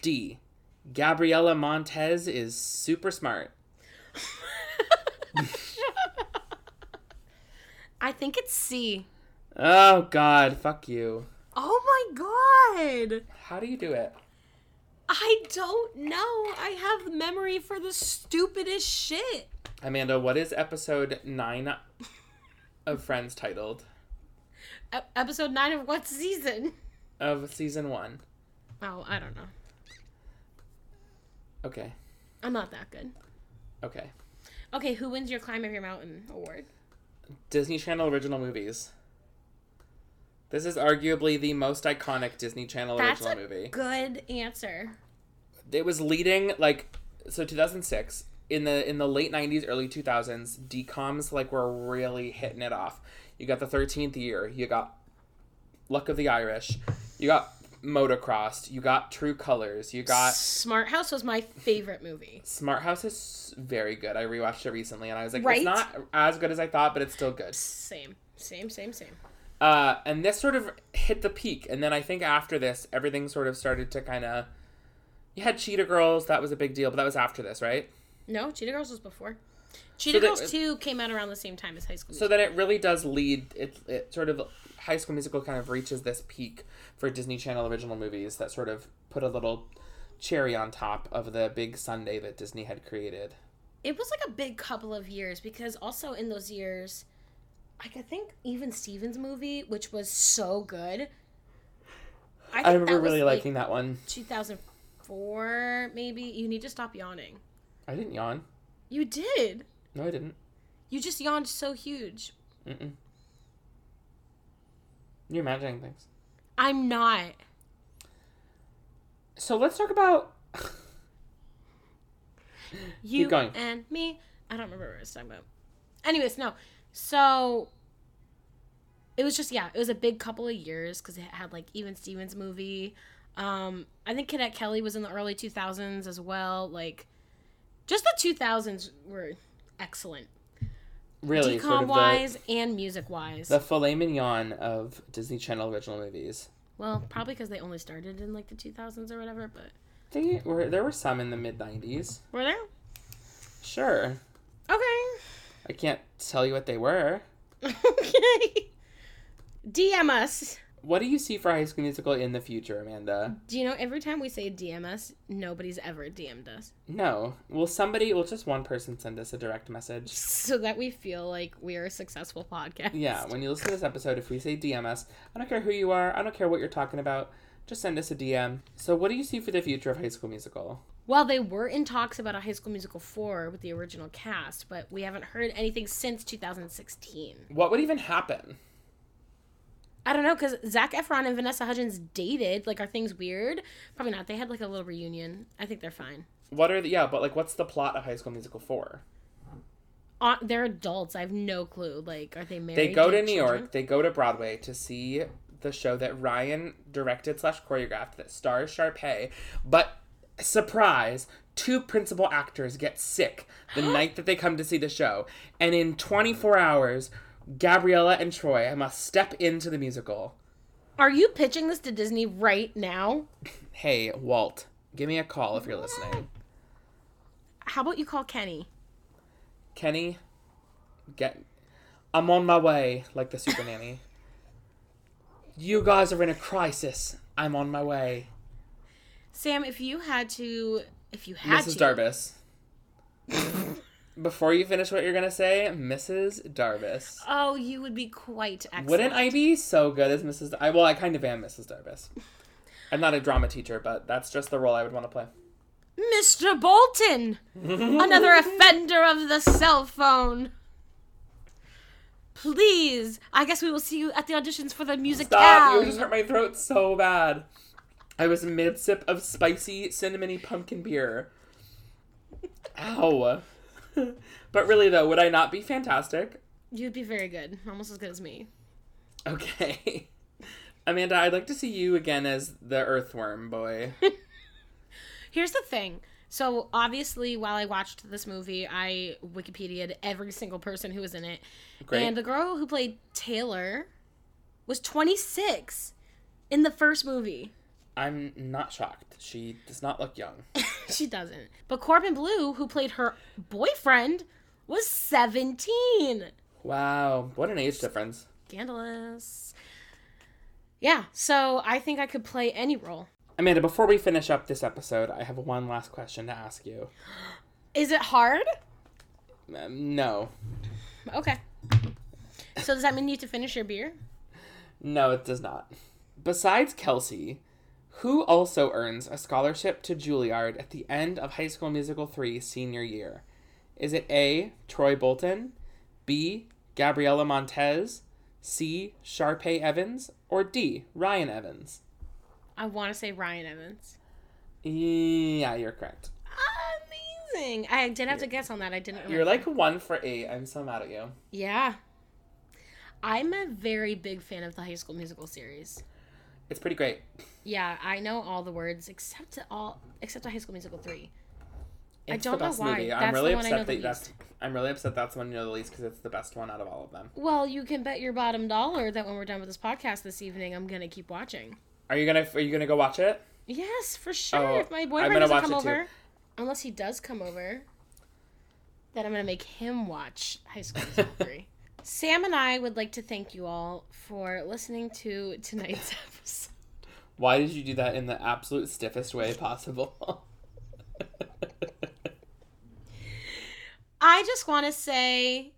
D. Gabriella Montez is super smart. I think it's C. Oh god, fuck you. Oh my god. How do you do it? I don't know. I have memory for the stupidest shit. Amanda, what is episode 9 of Friends titled? E- episode 9 of what season? Of season 1. Oh, I don't know. Okay. I'm not that good. Okay. Okay, who wins your Climb of Your Mountain award? Disney Channel original movies. This is arguably the most iconic Disney Channel That's original a movie. good answer. it was leading like so 2006 in the in the late 90s early 2000s DCOMs like were really hitting it off you got the 13th year you got luck of the irish you got motocrossed you got true colors you got Smart House was my favorite movie. smart house is very good i rewatched it recently and i was like Right? it's not as good as i thought but it's still good Same. Same, same, same. Uh, and this sort of hit the peak and then i think after this everything sort of started to kind of you had cheetah girls that was a big deal but that was after this right No, Cheetah Girls was before. Cheetah that- Girls 2 came out around the same time as High School So then it really does lead it, it sort of High School Musical kind of reaches this peak for Disney Channel original movies that sort of put a little cherry on top of the big sundae that Disney had created. it was like a big couple of years because also in those years like I think Even Stevens movie, which was so good. I, think remember really like, liking that one. 2004 maybe. You need to stop yawning. I didn't yawn. You did. No, I didn't. You just yawned so huge. Mm-mm. You're imagining things. I'm not. So let's talk about. You going. and me. I don't remember what I was talking about. Anyways, no. So it was just yeah, it was a big couple of years because it had like even Stevens movie. Um, I think Cadet Kelly was in the early 2000s as well. Like, just the 2000s were excellent, Really, sort DCOM of wise the, and music wise. the filet mignon of Disney Channel original movies. well, probably because they only started in like the 2000s or whatever. But They were there were some in the mid '90s. were there? Sure, Okay. I can't tell you what they were. okay. DM us. What do you see for High School Musical in the future, Amanda? Do you know every time we say DM us, nobody's ever DM'd us. No. Will somebody, will just one person send us a direct message? So that we feel like we are a successful podcast. Yeah, when you listen to this episode, if we say DM us, I don't care who you are, I don't care what you're talking about, just send us a DM. So, what do you see for the future of High School Musical? Well, they were in talks about a High School Musical 4 with the original cast, but we haven't heard anything since 2016. What would even happen? I don't know, because Zac Efron and Vanessa Hudgens dated. Like, are things weird? Probably not. They had like a little reunion. I think they're fine. What are the, yeah, but like, what's the plot of High School Musical 4? Uh, they're adults. I have no clue. Like, are they married? They go to New children? York, they go to Broadway to see the show that Ryan directed slash choreographed that stars Sharpay, but surprise, two principal actors get sick the night that they come to see the show. And in 24 hours, Gabriella and Troy must step into the musical. Are you pitching this to Disney right now? Hey, Walt, give me a call if you're listening. How about you call Kenny? Kenny, get. I'm on my way, like the super nanny. You guys are in a crisis. I'm on my way. Sam, if you had to, if you had to Mrs. to, Darbus. Before you finish what you're gonna say, Mrs. Darbus. oh, you would be quite excellent. Wouldn't I be so good as Mrs. I well, I kind of am Mrs. Darbus. I'm not a drama teacher, but that's just the role I would want to play. Mr. Bolton, another offender of the cell phone. Please, I guess we will see you at the auditions for the music. Stop! You just hurt my throat so bad. I was a mid sip of spicy cinnamony pumpkin beer. Ow. but really though, would I not be fantastic? You'd be very good, almost as good as me. Okay. Amanda, I'd like to see you again as the earthworm boy. Here's the thing. So obviously, while I watched this movie, I Wikipedia'd every single person who was in it, Great. and the girl who played Taylor was 26 in the first movie. I'm not shocked. She does not look young. she doesn't. But Corbin Bleu, who played her boyfriend, was 17. Wow, what an age difference. Scandalous. Yeah, so I think I could play any role. Amanda, before we finish up this episode, I have one last question to ask you. Is it hard? Um, no. Okay. So does that mean you have to finish your beer? No, it does not. Besides Kelsey, who also earns a scholarship to Juilliard at the end of High School Musical 3 senior year? Is it A. Troy Bolton, B. Gabriella Montez, C. Sharpay Evans, or D. Ryan Evans? I want to say Ryan Evans. Yeah, you're correct. Amazing. I did have to guess on that. I didn't. You're like one for eight. I'm so mad at you. Yeah. I'm a very big fan of the High School Musical series. It's pretty great. Yeah, I know all the words except to all except to High School Musical three. I don't the know why. movie. I'm really I know upset that that's. I'm really upset that's the one you know the least because it's the best one out of all of them. Well, you can bet your bottom dollar that when we're done with this podcast this evening, I'm gonna keep watching. Are you gonna Are you gonna go watch it? Yes, for sure. Oh, if my boyfriend doesn't come it too. over, unless he does come over, then I'm gonna make him watch High School Musical three. Sam and I would like to thank you all for listening to tonight's episode. Why did you do that in the absolute stiffest way possible? I just want to say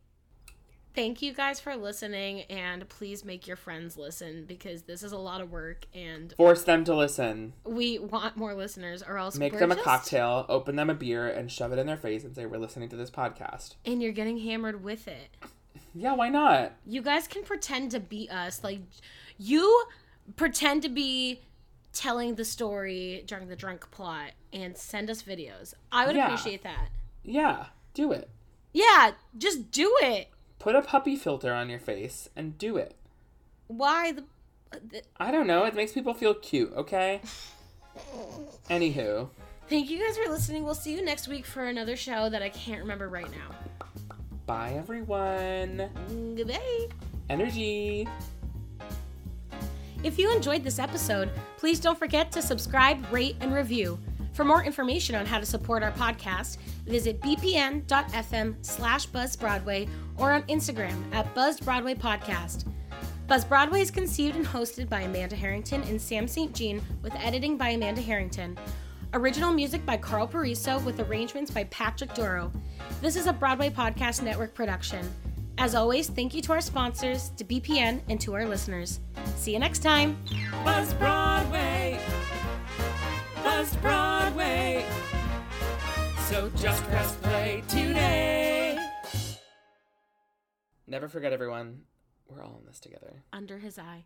thank you guys for listening and please make your friends listen because this is a lot of work and Force them to listen. we want more listeners or else Make them a just- cocktail, open them a beer, and shove it in their face and say, We're listening to this podcast. and you're getting hammered with it. Yeah, why not? You guys can pretend to be us. Like you pretend to be telling the story during the drunk plot and send us videos. I would Yeah. appreciate that. Yeah, do it. Yeah, just do it. Put a puppy filter on your face and do it. Why the, the I don't know. It makes people feel cute, okay? Anywho, Thank you guys for listening. We'll see you next week for another show that I can't remember right now. bye everyone. Mm, goodbye. Energy. If you enjoyed this episode, please don't forget to subscribe, rate, and review. For more information on how to support our podcast, visit bpn.fm slash buzzbroadway or on Instagram at buzzbroadway podcast. Buzz Broadway is conceived and hosted by Amanda Harrington and Sam St. Jean with editing by Amanda Harrington. Original music by Carl Pariso with arrangements by Patrick Duro. This is a Broadway Podcast Network production. As always, thank you to our sponsors, to BPN, and to our listeners. See you next time. Buzz Broadway. Buzz Broadway. So just press play today. Never forget, everyone, we're all in this together. Under his eye.